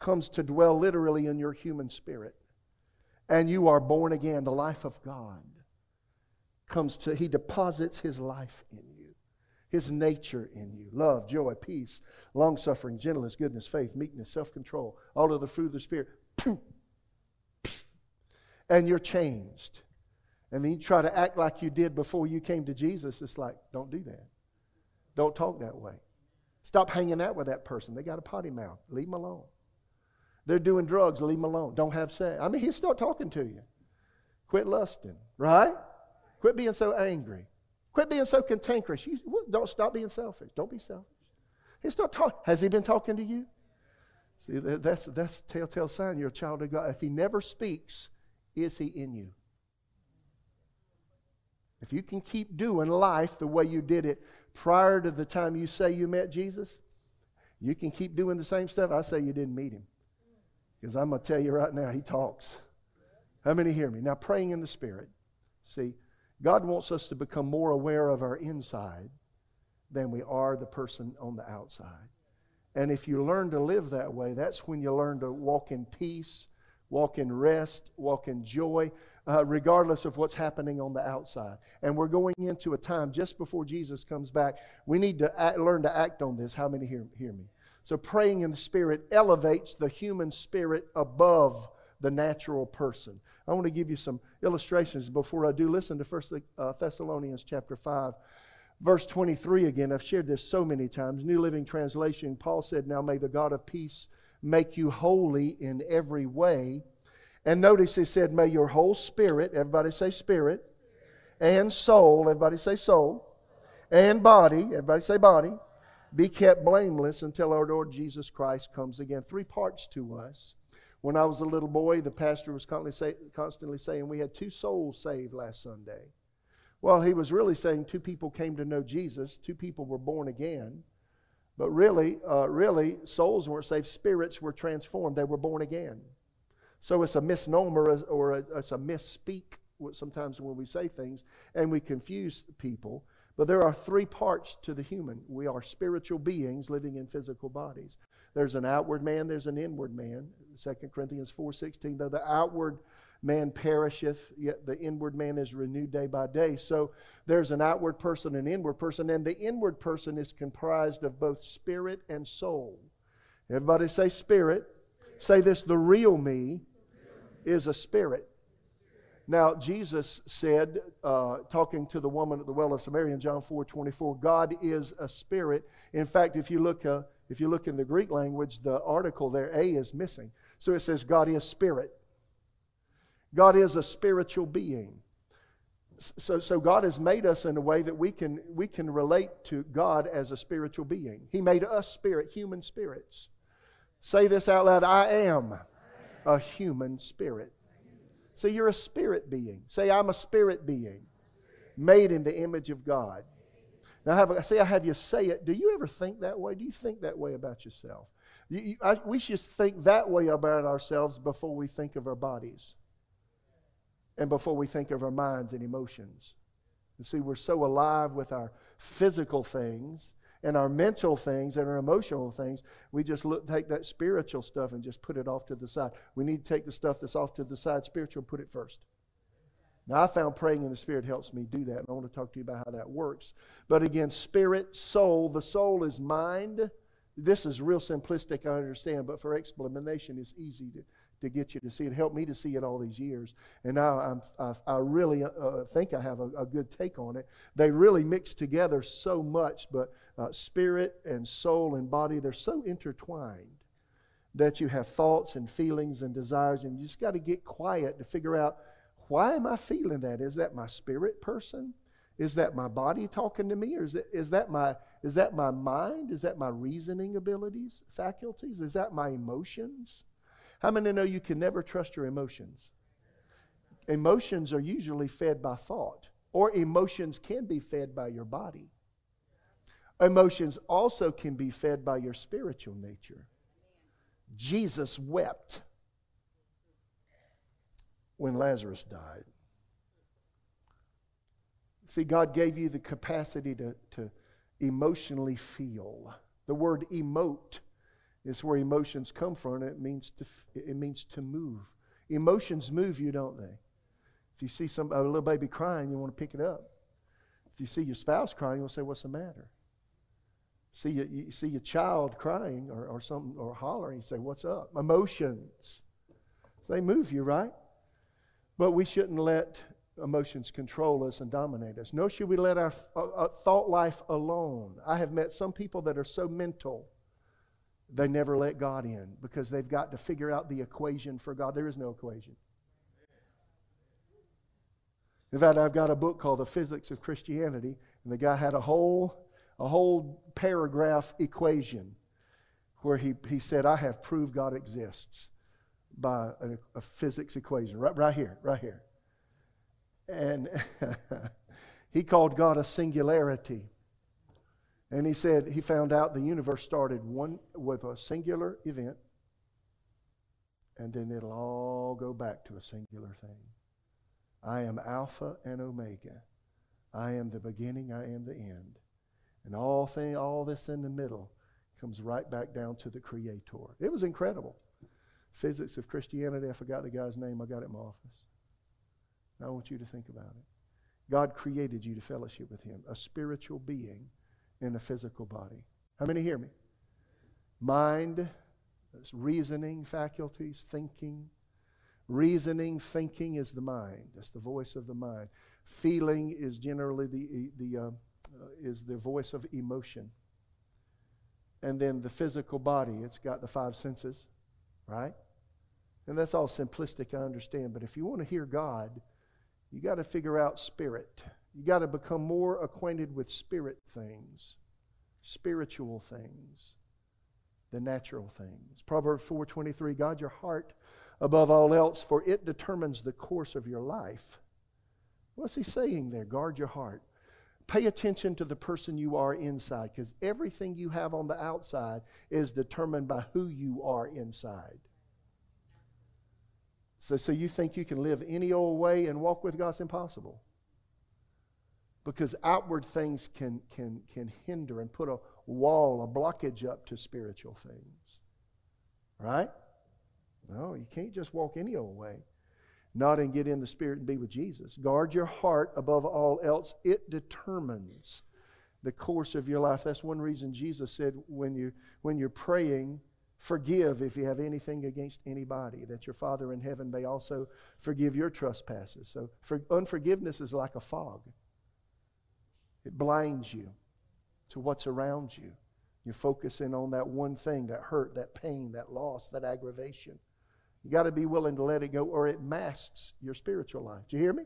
comes to dwell literally in your human spirit. And you are born again. The life of God comes to, He deposits His life in you his nature in you love, joy, peace, long suffering, gentleness, goodness, faith, meekness, self control, all of the fruit of the Spirit. And you're changed. And then you try to act like you did before you came to Jesus. It's like, don't do that. Don't talk that way. Stop hanging out with that person. They got a potty mouth. Leave them alone. They're doing drugs. Leave them alone. Don't have sex. I mean, he'll start talking to you. Quit lusting, right? Quit being so angry. Quit being so cantankerous. You, don't stop being selfish. Don't be selfish. He start talking. Has he been talking to you? See, that's that's telltale sign you're a child of God. If he never speaks, is he in you? If you can keep doing life the way you did it prior to the time you say you met Jesus, you can keep doing the same stuff. I say you didn't meet him. Because I'm going to tell you right now, he talks. How many hear me? Now, praying in the Spirit. See, God wants us to become more aware of our inside than we are the person on the outside. And if you learn to live that way, that's when you learn to walk in peace, walk in rest, walk in joy, uh, regardless of what's happening on the outside. And we're going into a time just before Jesus comes back. We need to act, learn to act on this. How many hear, hear me? So, praying in the Spirit elevates the human spirit above the natural person. I want to give you some illustrations before I do. Listen to First uh, Thessalonians chapter 5, verse 23 again. I've shared this so many times. New Living Translation, Paul said, Now may the God of peace make you holy in every way. And notice he said, May your whole spirit, everybody say spirit, and soul, everybody say soul, and body, everybody say body, be kept blameless until our Lord Jesus Christ comes again. Three parts to us. When I was a little boy, the pastor was constantly, say, constantly saying we had two souls saved last Sunday. Well, he was really saying two people came to know Jesus, two people were born again. But really, uh, really, souls weren't saved, spirits were transformed. They were born again. So it's a misnomer or a, it's a misspeak sometimes when we say things and we confuse people. But there are three parts to the human. We are spiritual beings living in physical bodies. There's an outward man, there's an inward man. 2 Corinthians 4:16, though the outward man perisheth, yet the inward man is renewed day by day. So there's an outward person, an inward person, and the inward person is comprised of both spirit and soul. Everybody say spirit. Say this the real me is a spirit. Now, Jesus said, uh, talking to the woman at the well of Samaria in John 4 24, God is a spirit. In fact, if you look, uh, if you look in the Greek language, the article there, A, is missing. So it says, God is spirit. God is a spiritual being. So, so God has made us in a way that we can, we can relate to God as a spiritual being. He made us spirit, human spirits. Say this out loud I am a human spirit. Say you're a spirit being. Say I'm a spirit being made in the image of God. Now, have, I say I have you say it. Do you ever think that way? Do you think that way about yourself? You, you, I, we should think that way about ourselves before we think of our bodies and before we think of our minds and emotions. You see, we're so alive with our physical things and our mental things and our emotional things, we just look, take that spiritual stuff and just put it off to the side. We need to take the stuff that's off to the side spiritual and put it first. Now, I found praying in the Spirit helps me do that, and I want to talk to you about how that works. But again, spirit, soul, the soul is mind. This is real simplistic, I understand, but for explanation, it's easy to, to get you to see it. Helped me to see it all these years. And now I'm, I, I really uh, uh, think I have a, a, good take on it. They really mix together so much, but uh, spirit and soul and body, they're so intertwined that you have thoughts and feelings and desires, and you just got to get quiet to figure out why am I feeling that? Is that my spirit person? Is that my body talking to me? Or is, that my, is that my mind? Is that my reasoning abilities, faculties? Is that my emotions? How many know you can never trust your emotions? Emotions are usually fed by thought, or emotions can be fed by your body. Emotions also can be fed by your spiritual nature. Jesus wept when Lazarus died. See, God gave you the capacity to, to emotionally feel. The word emote is where emotions come from. It means to, it means to move. Emotions move you, don't they? If you see some, a little baby crying, you want to pick it up. If you see your spouse crying, you'll say, What's the matter? See you, you see your child crying or, or something or hollering, you say, What's up? Emotions. They move you, right? But we shouldn't let emotions control us and dominate us. Nor should we let our uh, thought life alone. I have met some people that are so mental they never let God in because they've got to figure out the equation for God. There is no equation. In fact, I've got a book called The Physics of Christianity, and the guy had a whole, a whole paragraph equation where he, he said, I have proved God exists by a, a physics equation, right, right here, right here. And he called God a singularity. And he said he found out the universe started one with a singular event, and then it'll all go back to a singular thing. I am Alpha and Omega. I am the beginning, I am the end. And all thing, all this in the middle comes right back down to the Creator. It was incredible. Physics of Christianity, I forgot the guy's name, I got it in my office. I want you to think about it. God created you to fellowship with Him, a spiritual being in a physical body. How many hear me? Mind, reasoning faculties, thinking. Reasoning, thinking is the mind. That's the voice of the mind. Feeling is generally the, the, uh, uh, is the voice of emotion. And then the physical body, it's got the five senses, right? And that's all simplistic, I understand. But if you want to hear God, You got to figure out spirit. You got to become more acquainted with spirit things, spiritual things, the natural things. Proverbs 4:23, guard your heart above all else, for it determines the course of your life. What's he saying there? Guard your heart. Pay attention to the person you are inside, because everything you have on the outside is determined by who you are inside. So, so you think you can live any old way and walk with God? It's impossible. Because outward things can, can, can hinder and put a wall, a blockage up to spiritual things. Right? No, you can't just walk any old way. Not and get in the Spirit and be with Jesus. Guard your heart above all else. It determines the course of your life. That's one reason Jesus said when, you, when you're praying, forgive if you have anything against anybody, that your Father in heaven may also forgive your trespasses. So for, unforgiveness is like a fog, it blinds you to what's around you. You're focusing on that one thing, that hurt, that pain, that loss, that aggravation. You got to be willing to let it go, or it masks your spiritual life. Do you hear me?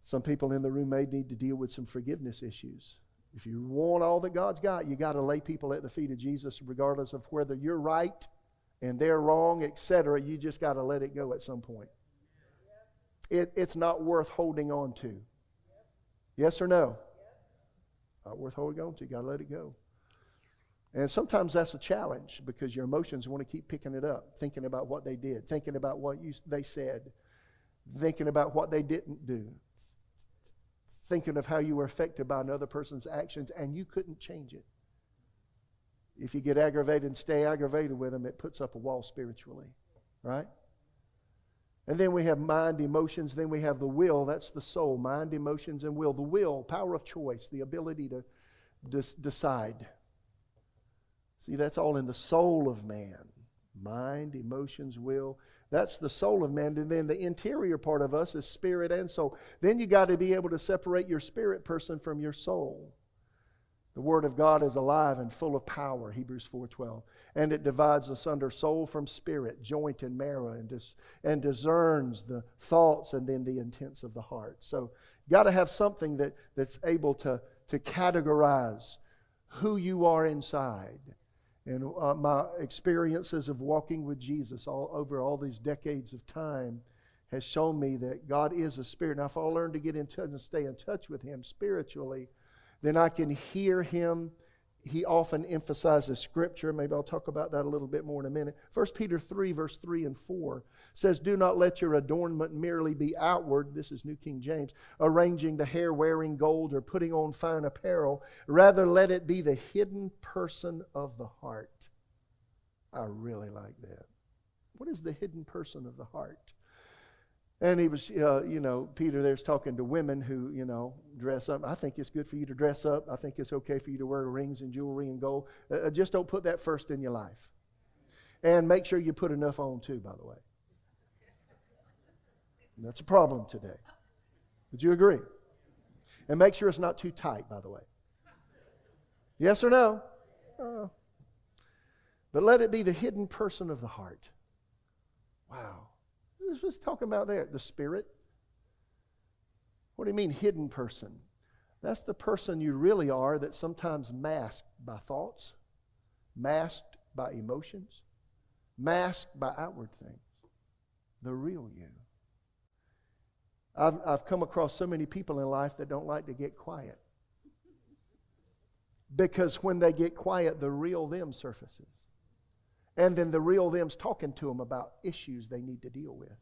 Some people in the room may need to deal with some forgiveness issues. If you want all that God's got, you got to lay people at the feet of Jesus, regardless of whether you're right and they're wrong, etc. You just got to let it go at some point. It, it's not worth holding on to. Yes or no? Not worth holding on to. You got to let it go. And sometimes that's a challenge because your emotions want to keep picking it up, thinking about what they did, thinking about what you, they said, thinking about what they didn't do, thinking of how you were affected by another person's actions and you couldn't change it. If you get aggravated and stay aggravated with them, it puts up a wall spiritually, right? And then we have mind, emotions, then we have the will. That's the soul. Mind, emotions, and will. The will, power of choice, the ability to decide. See, that's all in the soul of man mind, emotions, will. That's the soul of man. And then the interior part of us is spirit and soul. Then you got to be able to separate your spirit person from your soul. The word of God is alive and full of power, Hebrews 4:12. And it divides us under soul from spirit, joint and marrow, and, dis- and discerns the thoughts and then the intents of the heart. So got to have something that, that's able to, to categorize who you are inside and uh, my experiences of walking with Jesus all over all these decades of time has shown me that God is a spirit. Now, if I learn to get in touch and stay in touch with Him spiritually, then I can hear Him he often emphasizes scripture. Maybe I'll talk about that a little bit more in a minute. 1 Peter 3, verse 3 and 4 says, Do not let your adornment merely be outward. This is New King James, arranging the hair, wearing gold, or putting on fine apparel. Rather, let it be the hidden person of the heart. I really like that. What is the hidden person of the heart? And he was, uh, you know, Peter there's talking to women who, you know, dress up. I think it's good for you to dress up. I think it's okay for you to wear rings and jewelry and gold. Uh, uh, just don't put that first in your life. And make sure you put enough on, too, by the way. And that's a problem today. Would you agree? And make sure it's not too tight, by the way. Yes or no? Uh, but let it be the hidden person of the heart. Wow. What's talking about there? The spirit? What do you mean, hidden person? That's the person you really are that's sometimes masked by thoughts, masked by emotions, masked by outward things. The real you. I've, I've come across so many people in life that don't like to get quiet. Because when they get quiet, the real them surfaces. And then the real them's talking to them about issues they need to deal with,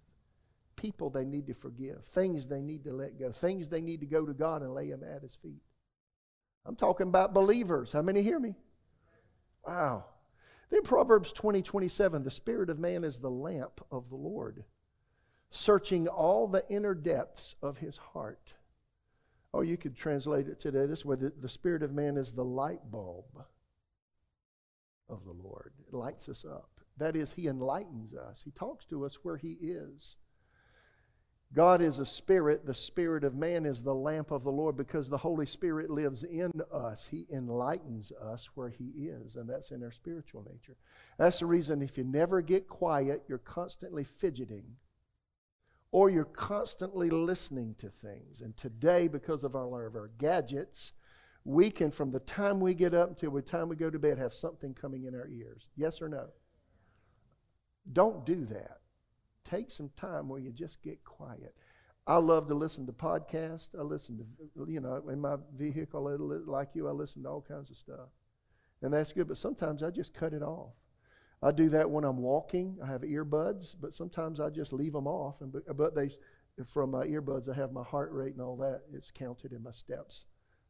people they need to forgive, things they need to let go, things they need to go to God and lay them at His feet. I'm talking about believers. How many hear me? Wow. Then Proverbs 20, 27, the spirit of man is the lamp of the Lord, searching all the inner depths of his heart. Oh, you could translate it today this way the, the spirit of man is the light bulb of the Lord. It lights us up. That is, He enlightens us. He talks to us where He is. God is a spirit. The spirit of man is the lamp of the Lord because the Holy Spirit lives in us. He enlightens us where He is, and that's in our spiritual nature. That's the reason if you never get quiet, you're constantly fidgeting or you're constantly listening to things. And today, because of all of our gadgets, we can, from the time we get up until the time we go to bed, have something coming in our ears. Yes or no? Don't do that. Take some time where you just get quiet. I love to listen to podcasts. I listen to, you know, in my vehicle, like you, I listen to all kinds of stuff. And that's good, but sometimes I just cut it off. I do that when I'm walking. I have earbuds, but sometimes I just leave them off. And but they, from my earbuds, I have my heart rate and all that. It's counted in my steps.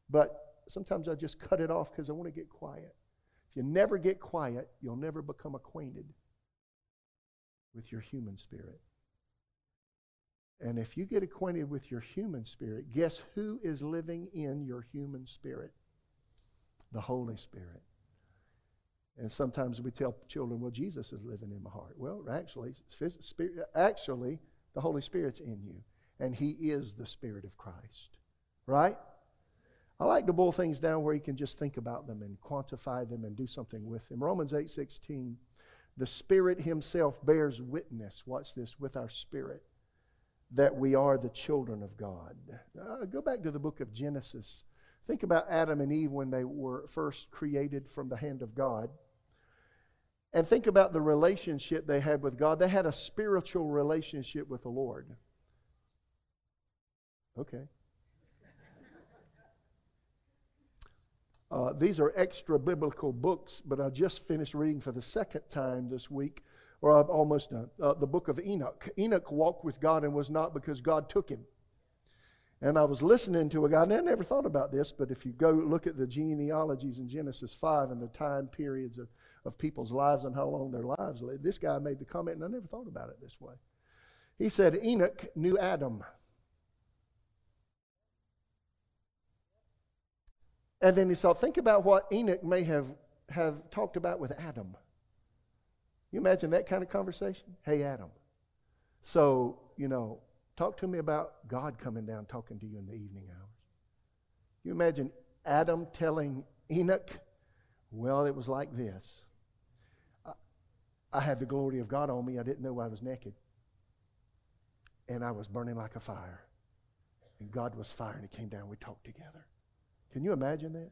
But sometimes I just cut it off because I want to get quiet. If you never get quiet, you'll never become acquainted with your human spirit. And if you get acquainted with your human spirit, guess who is living in your human spirit? The Holy Spirit. And sometimes we tell children, well, Jesus is living in my heart. Well, actually, actually, the Holy Spirit's in you, and He is the Spirit of Christ. Right? I like to boil things down where you can just think about them and quantify them and do something with them. Romans 8:16, the Spirit Himself bears witness, watch this, with our spirit, that we are the children of God. Uh, go back to the book of Genesis. Think about Adam and Eve when they were first created from the hand of God. And think about the relationship they had with God. They had a spiritual relationship with the Lord. Okay. Uh, these are extra biblical books, but I just finished reading for the second time this week, or I've almost done, uh, the book of Enoch. Enoch walked with God and was not because God took him. And I was listening to a guy, and I never thought about this, but if you go look at the genealogies in Genesis 5 and the time periods of, of people's lives and how long their lives lived, this guy made the comment, and I never thought about it this way. He said, Enoch knew Adam. And then he said, think about what Enoch may have, have talked about with Adam. You imagine that kind of conversation? Hey, Adam. So, you know, talk to me about God coming down talking to you in the evening hours. You imagine Adam telling Enoch, well, it was like this. I, I had the glory of God on me. I didn't know I was naked. And I was burning like a fire. And God was fire, and He came down. We talked together. Can you imagine that?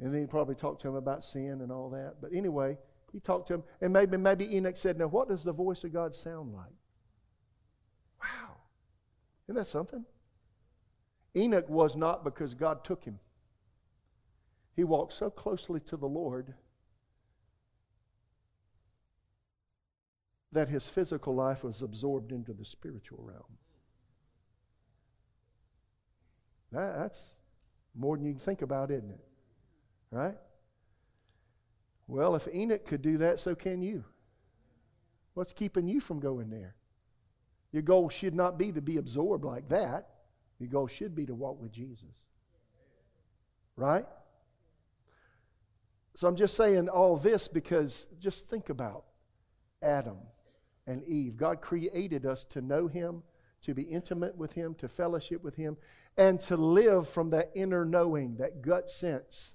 And then he probably talked to him about sin and all that. But anyway, he talked to him, and maybe maybe Enoch said, "Now, what does the voice of God sound like?" Wow, isn't that something? Enoch was not because God took him. He walked so closely to the Lord that his physical life was absorbed into the spiritual realm. That's more than you can think about, isn't it? Right? Well, if Enoch could do that, so can you. What's keeping you from going there? Your goal should not be to be absorbed like that. Your goal should be to walk with Jesus. Right? So I'm just saying all this because just think about Adam and Eve. God created us to know Him to be intimate with Him, to fellowship with Him, and to live from that inner knowing, that gut sense,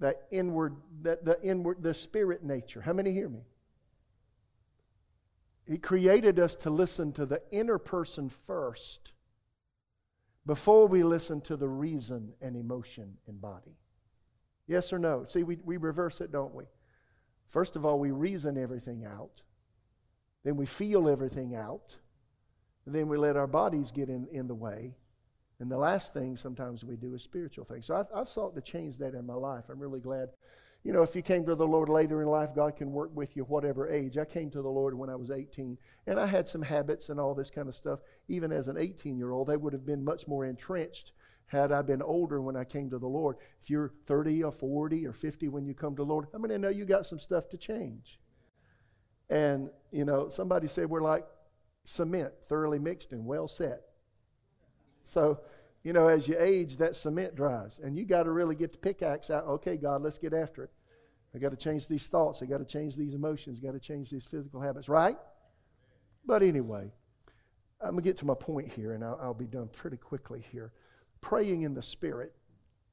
that inward, that the inward, the spirit nature. How many hear me? He created us to listen to the inner person first before we listen to the reason and emotion and body. Yes or no? See, we, we reverse it, don't we? First of all, we reason everything out. Then we feel everything out. And then we let our bodies get in, in the way. And the last thing sometimes we do is spiritual things. So I've, I've sought to change that in my life. I'm really glad. You know, if you came to the Lord later in life, God can work with you whatever age. I came to the Lord when I was 18, and I had some habits and all this kind of stuff. Even as an 18 year old, they would have been much more entrenched had I been older when I came to the Lord. If you're 30 or 40 or 50 when you come to the Lord, I'm going to know you got some stuff to change. And, you know, somebody said we're like cement, thoroughly mixed and well set. So, you know, as you age, that cement dries. And you got to really get the pickaxe out. Okay, God, let's get after it. I got to change these thoughts. I got to change these emotions. got to change these physical habits, right? But anyway, I'm going to get to my point here, and I'll, I'll be done pretty quickly here. Praying in the Spirit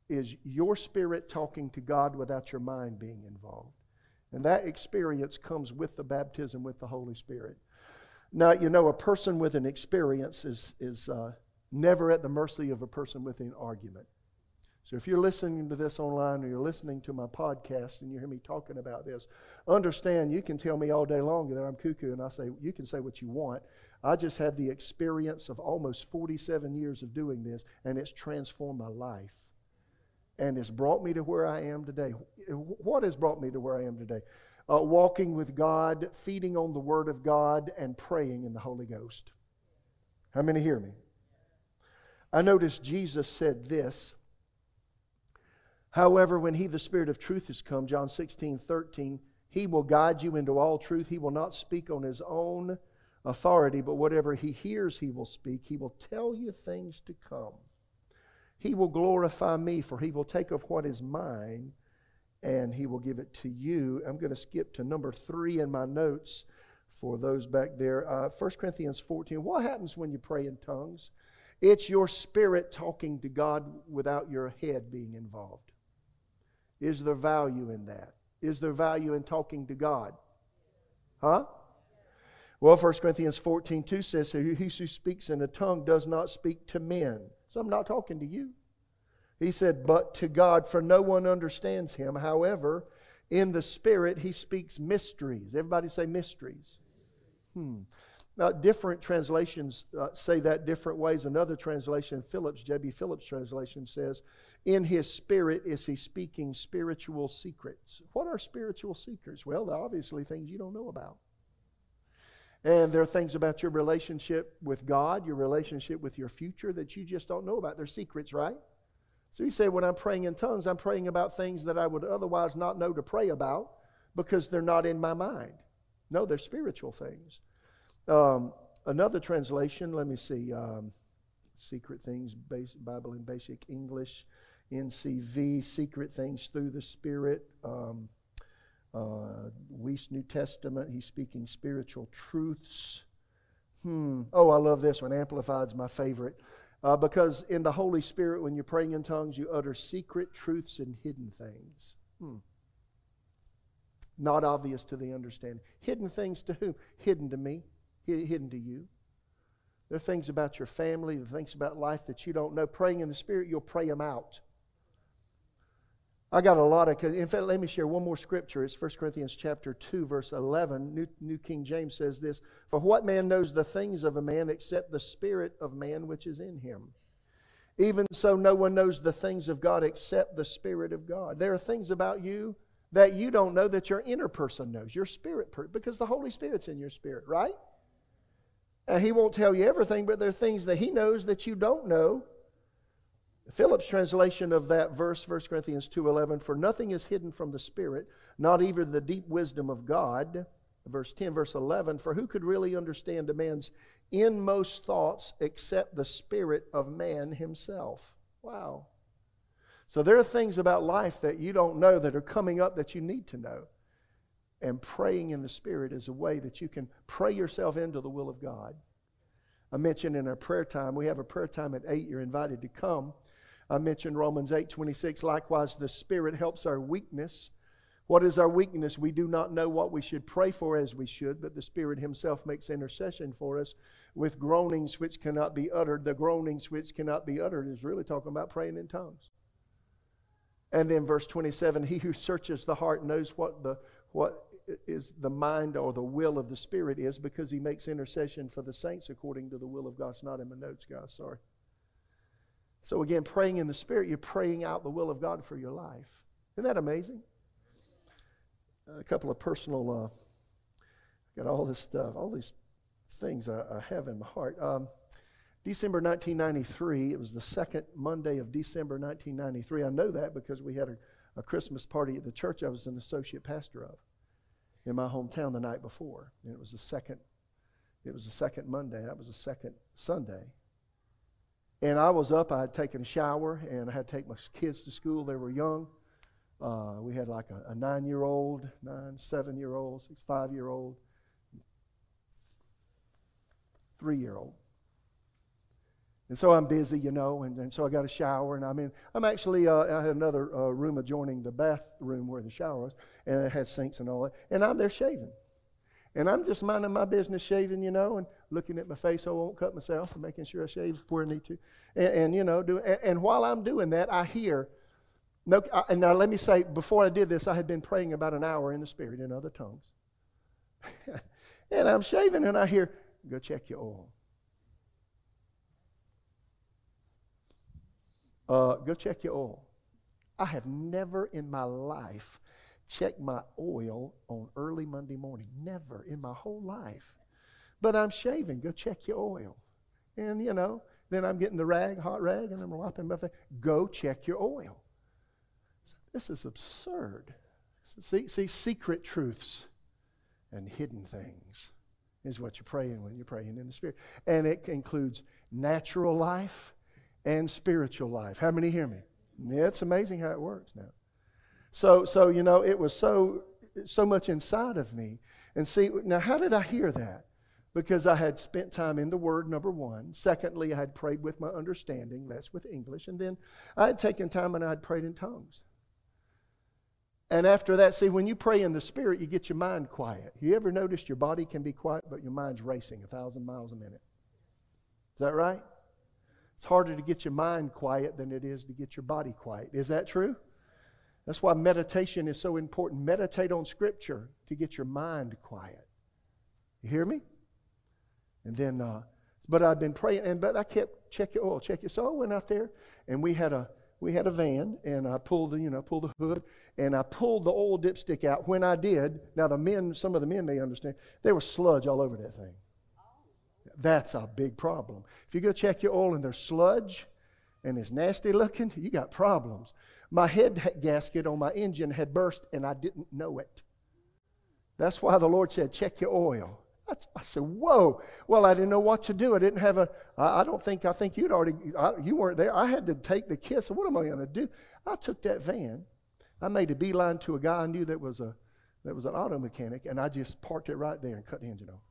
is your spirit talking to God without your mind being involved. And that experience comes with the baptism with the Holy Spirit. Now, you know, a person with an experience is, is uh, never at the mercy of a person with an argument. So if you're listening to this online or you're listening to my podcast and you hear me talking about this, understand you can tell me all day long that I'm cuckoo and I say, you can say what you want. I just have the experience of almost 47 years of doing this and it's transformed my life. And it's brought me to where I am today. What has brought me to where I am today? Uh, walking with God, feeding on the Word of God, and praying in the Holy Ghost. How many hear me? I noticed Jesus said this However, when he, the Spirit of truth, has come, John 16, 13, he will guide you into all truth. He will not speak on his own authority, but whatever he hears, he will speak. He will tell you things to come. He will glorify me, for he will take of what is mine and he will give it to you. I'm going to skip to number three in my notes for those back there. Uh, 1 Corinthians 14. What happens when you pray in tongues? It's your spirit talking to God without your head being involved. Is there value in that? Is there value in talking to God? Huh? Well, 1 Corinthians 14 2 says, He who speaks in a tongue does not speak to men. So I'm not talking to you. He said, But to God, for no one understands him. However, in the Spirit, he speaks mysteries. Everybody say mysteries. Hmm. Now, different translations uh, say that different ways. Another translation, Phillips, J.B. Phillips' translation says, In his spirit is he speaking spiritual secrets. What are spiritual secrets? Well, obviously things you don't know about. And there are things about your relationship with God, your relationship with your future that you just don't know about. They're secrets, right? So he said, when I'm praying in tongues, I'm praying about things that I would otherwise not know to pray about because they're not in my mind. No, they're spiritual things. Um, another translation, let me see, um, Secret Things, Bible in Basic English, NCV, Secret Things Through the Spirit. Um, uh, Wuest New Testament, he's speaking spiritual truths. Hmm. Oh, I love this one. Amplified's my favorite. Uh, because in the Holy Spirit, when you're praying in tongues, you utter secret truths and hidden things. Hmm not obvious to the understanding. Hidden things to whom? Hidden to me hidden to you. There are things about your family, the things about life that you don't know. Praying in the Spirit, you'll pray them out. I got a lot of, in fact, let me share one more scripture. It's 1 Corinthians chapter 2, verse 11. New, New King James says this For what man knows the things of a man except the Spirit of man which is in him? Even so, no one knows the things of God except the Spirit of God. There are things about you that you don't know that your inner person knows, your spirit, per- because the Holy Spirit's in your spirit, right? And he won't tell you everything, but there are things that he knows that you don't know. Phillips' translation of that verse, 1 Corinthians 2.11, For nothing is hidden from the Spirit, not even the deep wisdom of God. Verse 10, verse 11, For who could really understand a man's inmost thoughts except the Spirit of man himself? Wow. So there are things about life that you don't know that are coming up that you need to know. And praying in the Spirit is a way that you can pray yourself into the will of God. I mentioned in our prayer time, we have a prayer time at 8. You're invited to come. I mentioned Romans 8 26. Likewise, the Spirit helps our weakness. What is our weakness? We do not know what we should pray for as we should, but the Spirit Himself makes intercession for us with groanings which cannot be uttered. The groanings which cannot be uttered is really talking about praying in tongues. And then verse 27 He who searches the heart knows what the, what is the mind or the will of the Spirit is because he makes intercession for the saints according to the will of God. It's not in my notes, guys. Sorry. So, again, praying in the Spirit, you're praying out the will of God for your life. Isn't that amazing? A couple of personal, uh, got all this stuff, all these things I, I have in my heart. Um, December 1993, it was the second Monday of December 1993. I know that because we had a, a Christmas party at the church I was an associate pastor of in my hometown the night before. And it was the second, it was the second Monday. That was the second Sunday. And I was up, I had taken a shower, and I had to take my kids to school. They were young. Uh, we had like a, a nine year old, nine, seven year old, six, five year old, three year old. And so I'm busy, you know, and, and so I got a shower, and I'm in. I'm actually, uh, I had another uh, room adjoining the bathroom where the shower was, and it had sinks and all that, and I'm there shaving. And I'm just minding my business, shaving, you know, and looking at my face so I won't cut myself and making sure I shave where I need to. And, and you know, do, and, and, while I'm doing that, I hear, no, I, and now let me say, before I did this, I had been praying about an hour in the Spirit in other tongues. and I'm shaving and I hear, go check your oil. Uh, go check your oil. I have never in my life checked my oil on early Monday morning. Never in my whole life. But I'm shaving. Go check your oil. And, you know, then I'm getting the rag, hot rag, and I'm wiping my face. Go check your oil. This is absurd. See, see, secret truths and hidden things is what you're praying when you're praying in the Spirit. And it includes natural life and spiritual life. How many hear me? It's amazing how it works now. So, so you know, it was so so much inside of me. And see, now how did I hear that? Because I had spent time in the Word, number one. Secondly, I had prayed with my understanding, that's with English. And then I had taken time and I had prayed in tongues. And after that, see, when you pray in the Spirit, you get your mind quiet. You ever noticed your body can be quiet, but your mind's racing a thousand miles a minute? Is that right? It's harder to get your mind quiet than it is to get your body quiet. Is that true? That's why meditation is so important. Meditate on Scripture to get your mind quiet. You hear me? And then, uh, but I've been praying, and but I kept check your oil, check your. So I went out there, and we had a we had a van, and I pulled the you know pulled the hood, and I pulled the oil dipstick out. When I did, now the men, some of the men may understand, there was sludge all over that thing. That's a big problem. If you go check your oil and there's sludge and it's nasty looking, you got problems. My head gasket on my engine had burst and I didn't know it. That's why the Lord said, check your oil. I said, whoa. Well, I didn't know what to do. I didn't have a, I don't think, I think you'd already, I, you weren't there. I had to take the kiss. What am I going to do? I took that van. I made a beeline to a guy I knew that was a, that was an auto mechanic, and I just parked it right there and cut the engine off.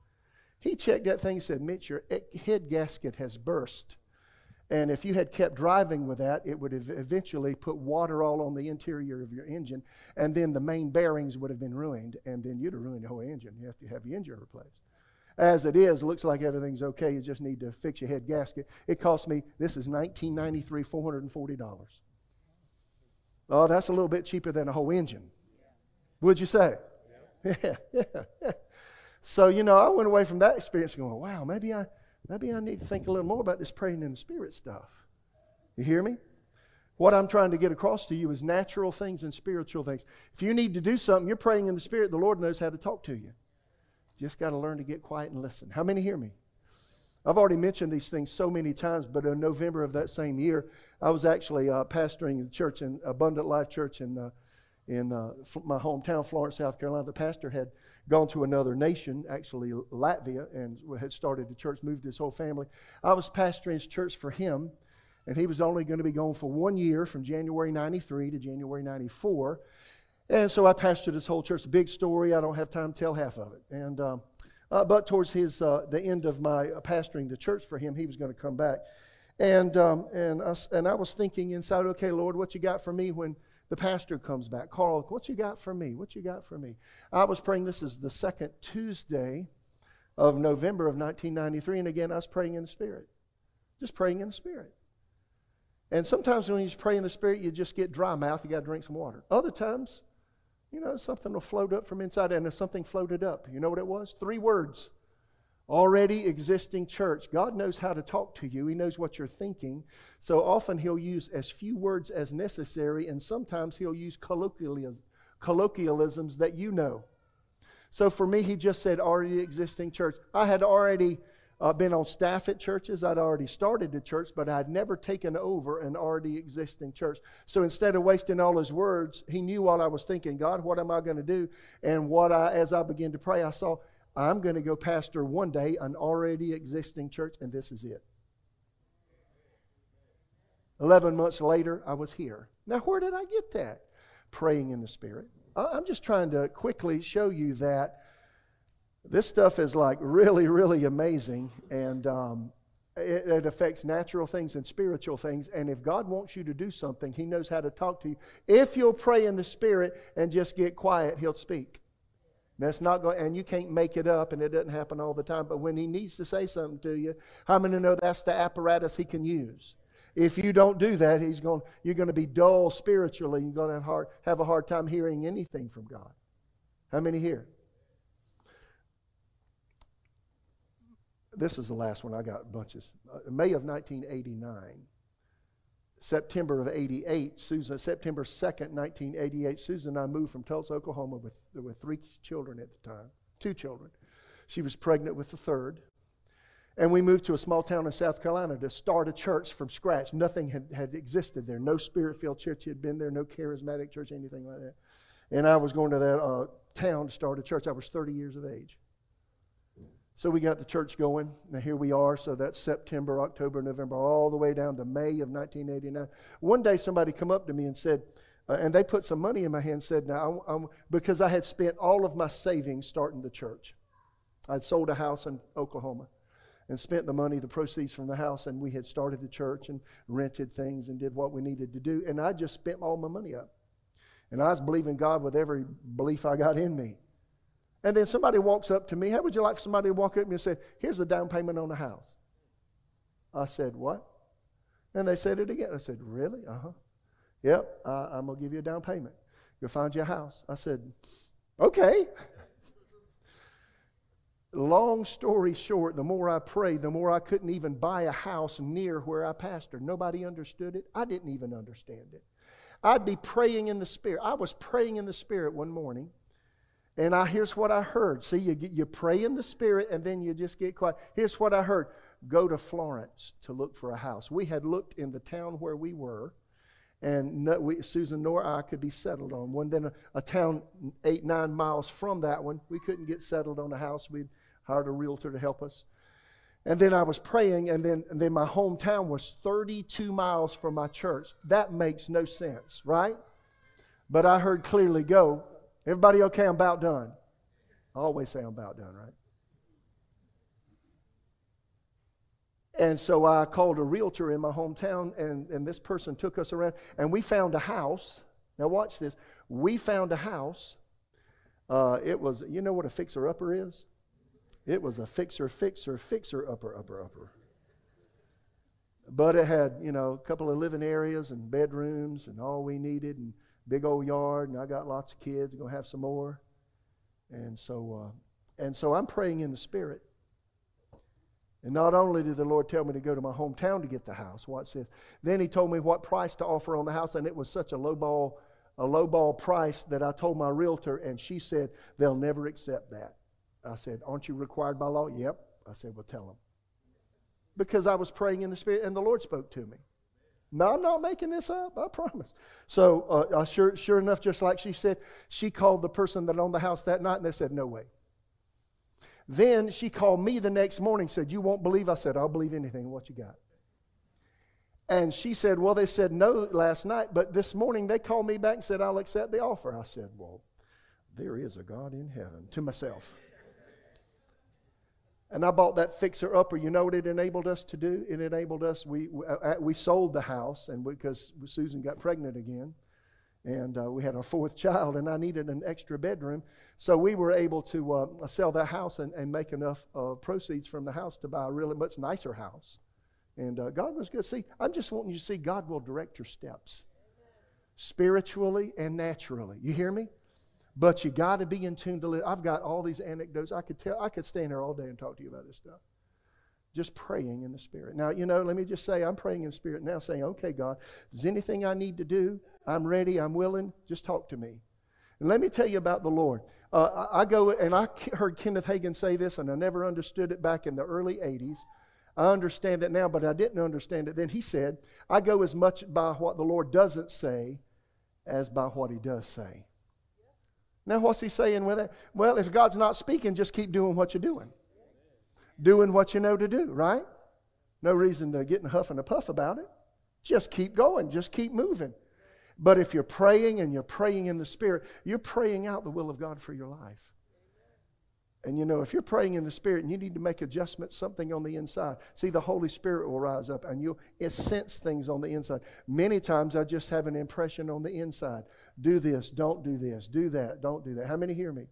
He checked that thing and said, Mitch, your head gasket has burst. And if you had kept driving with that, it would have eventually put water all on the interior of your engine, and then the main bearings would have been ruined, and then you'd have ruined the whole engine. You have to have your engine replaced. As it is, looks like everything's okay. You just need to fix your head gasket. It cost me, this is 1993, $440. Oh, that's a little bit cheaper than a whole engine. Would you say? Yeah, yeah. So, you know, I went away from that experience going, wow, maybe I, maybe I need to think a little more about this praying in the Spirit stuff. You hear me? What I'm trying to get across to you is natural things and spiritual things. If you need to do something, you're praying in the Spirit, the Lord knows how to talk to you. Just got to learn to get quiet and listen. How many hear me? I've already mentioned these things so many times, but in November of that same year, I was actually uh, pastoring the church in Abundant Life Church in uh, in uh, my hometown, Florence, South Carolina. The pastor had gone to another nation, actually Latvia, and had started a church, moved his whole family. I was pastoring his church for him, and he was only going to be gone for one year from January 93 to January 94. And so I pastored his whole church. Big story. I don't have time to tell half of it. And um, uh, but towards his uh, the end of my pastoring the church for him, he was going to come back. And um, and I, and I was thinking inside, okay, Lord, what you got for me when the pastor comes back. Carl, what you got for me? What you got for me? I was praying, this is the second Tuesday of November of 1993, and again, I was praying in the Spirit. Just praying in the Spirit. And sometimes when you pray in the Spirit, you just get dry mouth, you got to drink some water. Other times, you know, something will float up from inside, and something floated up. You know what it was? Three words already existing church. God knows how to talk to you, He knows what you're thinking. So often He'll use as few words as necessary, and sometimes He'll use colloquialisms that you know. So for me, He just said already existing church. I had already. Uh, been on staff at churches. I'd already started the church, but I'd never taken over an already existing church. So instead of wasting all his words, he knew what I was thinking. God, what am I going to do? And what I, as I began to pray, I saw I'm going to go pastor one day an already existing church, and this is it. 11 months later, I was here. Now, where did I get that? Praying in the Spirit. I'm just trying to quickly show you that this stuff is like really, really amazing, and um, it, it, affects natural things and spiritual things. And if God wants you to do something, He knows how to talk to you. If you'll pray in the Spirit and just get quiet, He'll speak. That's not going, and you can't make it up, and it doesn't happen all the time. But when he needs to say something to you, how many know that's the apparatus he can use? If you don't do that, he's going, you're going to be dull spiritually. You're going to have, hard, have a hard time hearing anything from God. How many here? This is the last one. I got bunches. Uh, May of 1989. September of 88, Susan, September 2nd, 1988, Susan and I moved from Tulsa, Oklahoma with, with three children at the time, two children. She was pregnant with the third. And we moved to a small town in South Carolina to start a church from scratch. Nothing had, had existed there. No spirit filled church had been there, no charismatic church, anything like that. And I was going to that uh, town to start a church. I was 30 years of age. So we got the church going. Now here we are. So that's September, October, November, all the way down to May of 1989. One day somebody come up to me and said, uh, and they put some money in my hand and said, now, I'm, I'm, because I had spent all of my savings starting the church. I'd sold a house in Oklahoma and spent the money, the proceeds from the house, and we had started the church and rented things and did what we needed to do. And I just spent all my money up. And I was believing God with every belief I got in me. And then somebody walks up to me. How would you like somebody to walk up to me and say, Here's a down payment on the house? I said, What? And they said it again. I said, Really? Uh huh. Yep, uh, I'm going to give you a down payment. You'll find your house. I said, Okay. Long story short, the more I prayed, the more I couldn't even buy a house near where I pastored. Nobody understood it. I didn't even understand it. I'd be praying in the Spirit. I was praying in the Spirit one morning, and I here's what I heard. See, you, you pray in the Spirit, and then you just get quiet. Here's what I heard go to Florence to look for a house. We had looked in the town where we were, and no, we, Susan nor I could be settled on one. Then a, a, town eight, nine miles from that one, we couldn't get settled on a house. We'd hired a realtor to help us. And then I was praying, and then, and then my hometown was 32 miles from my church. That makes no sense, right? But I heard clearly go. Everybody okay? I'm about done. I always say I'm about done, right? And so I called a realtor in my hometown, and, and this person took us around, and we found a house. Now, watch this. We found a house. Uh, it was, you know what a fixer upper is? It was a fixer, fixer, fixer, upper, upper, upper. But it had, you know, a couple of living areas and bedrooms and all we needed and big old yard. And I got lots of kids. Gonna have some more. And so, uh, and so I'm praying in the Spirit. And not only did the Lord tell me to go to my hometown to get the house, watch this. Then He told me what price to offer on the house, and it was such a low ball, a low ball price that I told my realtor, and she said they'll never accept that. I said, Aren't you required by law? Yep. I said, Well, tell them. Because I was praying in the Spirit and the Lord spoke to me. No, I'm not making this up, I promise. So, uh, sure, sure enough, just like she said, she called the person that owned the house that night and they said, No way. Then she called me the next morning, said, You won't believe? I said, I'll believe anything. What you got? And she said, Well, they said no last night, but this morning they called me back and said, I'll accept the offer. I said, Well, there is a God in heaven to myself. And I bought that fixer upper. You know what it enabled us to do? It enabled us, we, we, uh, we sold the house and because Susan got pregnant again. And uh, we had our fourth child, and I needed an extra bedroom. So we were able to uh, sell that house and, and make enough uh, proceeds from the house to buy a really much nicer house. And uh, God was good. See, I'm just wanting you to see God will direct your steps spiritually and naturally. You hear me? But you got to be in tune to live. I've got all these anecdotes. I could tell. I could stand here all day and talk to you about this stuff. Just praying in the Spirit. Now, you know, let me just say, I'm praying in Spirit now, saying, okay, God, if there's anything I need to do, I'm ready, I'm willing, just talk to me. And let me tell you about the Lord. Uh, I, I go, and I heard Kenneth Hagin say this, and I never understood it back in the early 80s. I understand it now, but I didn't understand it then. He said, I go as much by what the Lord doesn't say as by what he does say. Now, what's he saying with it? Well, if God's not speaking, just keep doing what you're doing. Doing what you know to do, right? No reason to get in a huff and a puff about it. Just keep going, just keep moving. But if you're praying and you're praying in the Spirit, you're praying out the will of God for your life. And you know, if you're praying in the Spirit and you need to make adjustments, something on the inside, see, the Holy Spirit will rise up and you'll sense things on the inside. Many times I just have an impression on the inside. Do this, don't do this, do that, don't do that. How many hear me?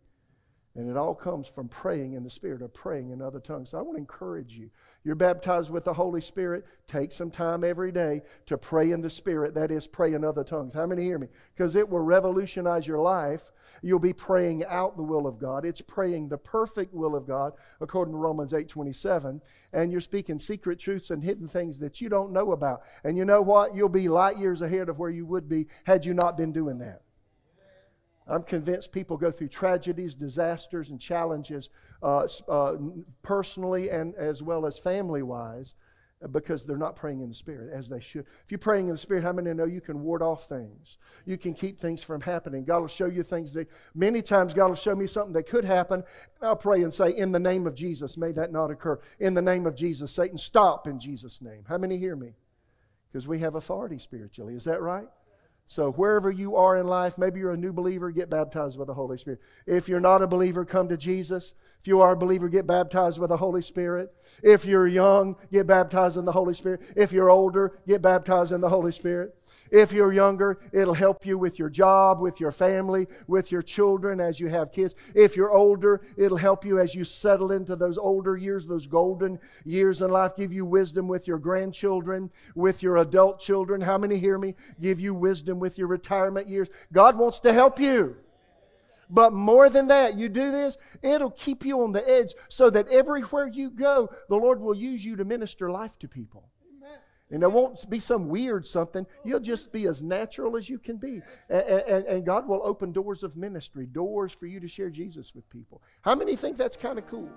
And it all comes from praying in the Spirit or praying in other tongues. So I want to encourage you. You're baptized with the Holy Spirit. Take some time every day to pray in the Spirit. That is, pray in other tongues. How many hear me? Because it will revolutionize your life. You'll be praying out the will of God. It's praying the perfect will of God, according to Romans 8 27. And you're speaking secret truths and hidden things that you don't know about. And you know what? You'll be light years ahead of where you would be had you not been doing that. I'm convinced people go through tragedies, disasters, and challenges uh, uh, personally and as well as family wise because they're not praying in the Spirit as they should. If you're praying in the Spirit, how many know you can ward off things? You can keep things from happening. God will show you things that many times God will show me something that could happen. I'll pray and say, In the name of Jesus, may that not occur. In the name of Jesus, Satan, stop in Jesus' name. How many hear me? Because we have authority spiritually. Is that right? So, wherever you are in life, maybe you're a new believer, get baptized with the Holy Spirit. If you're not a believer, come to Jesus. If you are a believer, get baptized with the Holy Spirit. If you're young, get baptized in the Holy Spirit. If you're older, get baptized in the Holy Spirit. If you're younger, it'll help you with your job, with your family, with your children as you have kids. If you're older, it'll help you as you settle into those older years, those golden years in life, give you wisdom with your grandchildren, with your adult children. How many hear me? Give you wisdom with your retirement years. God wants to help you. But more than that, you do this, it'll keep you on the edge so that everywhere you go, the Lord will use you to minister life to people. And it won't be some weird something. You'll just be as natural as you can be. And, and, and, God will open doors of ministry, doors for you to share Jesus with people. How many think that's kind of cool?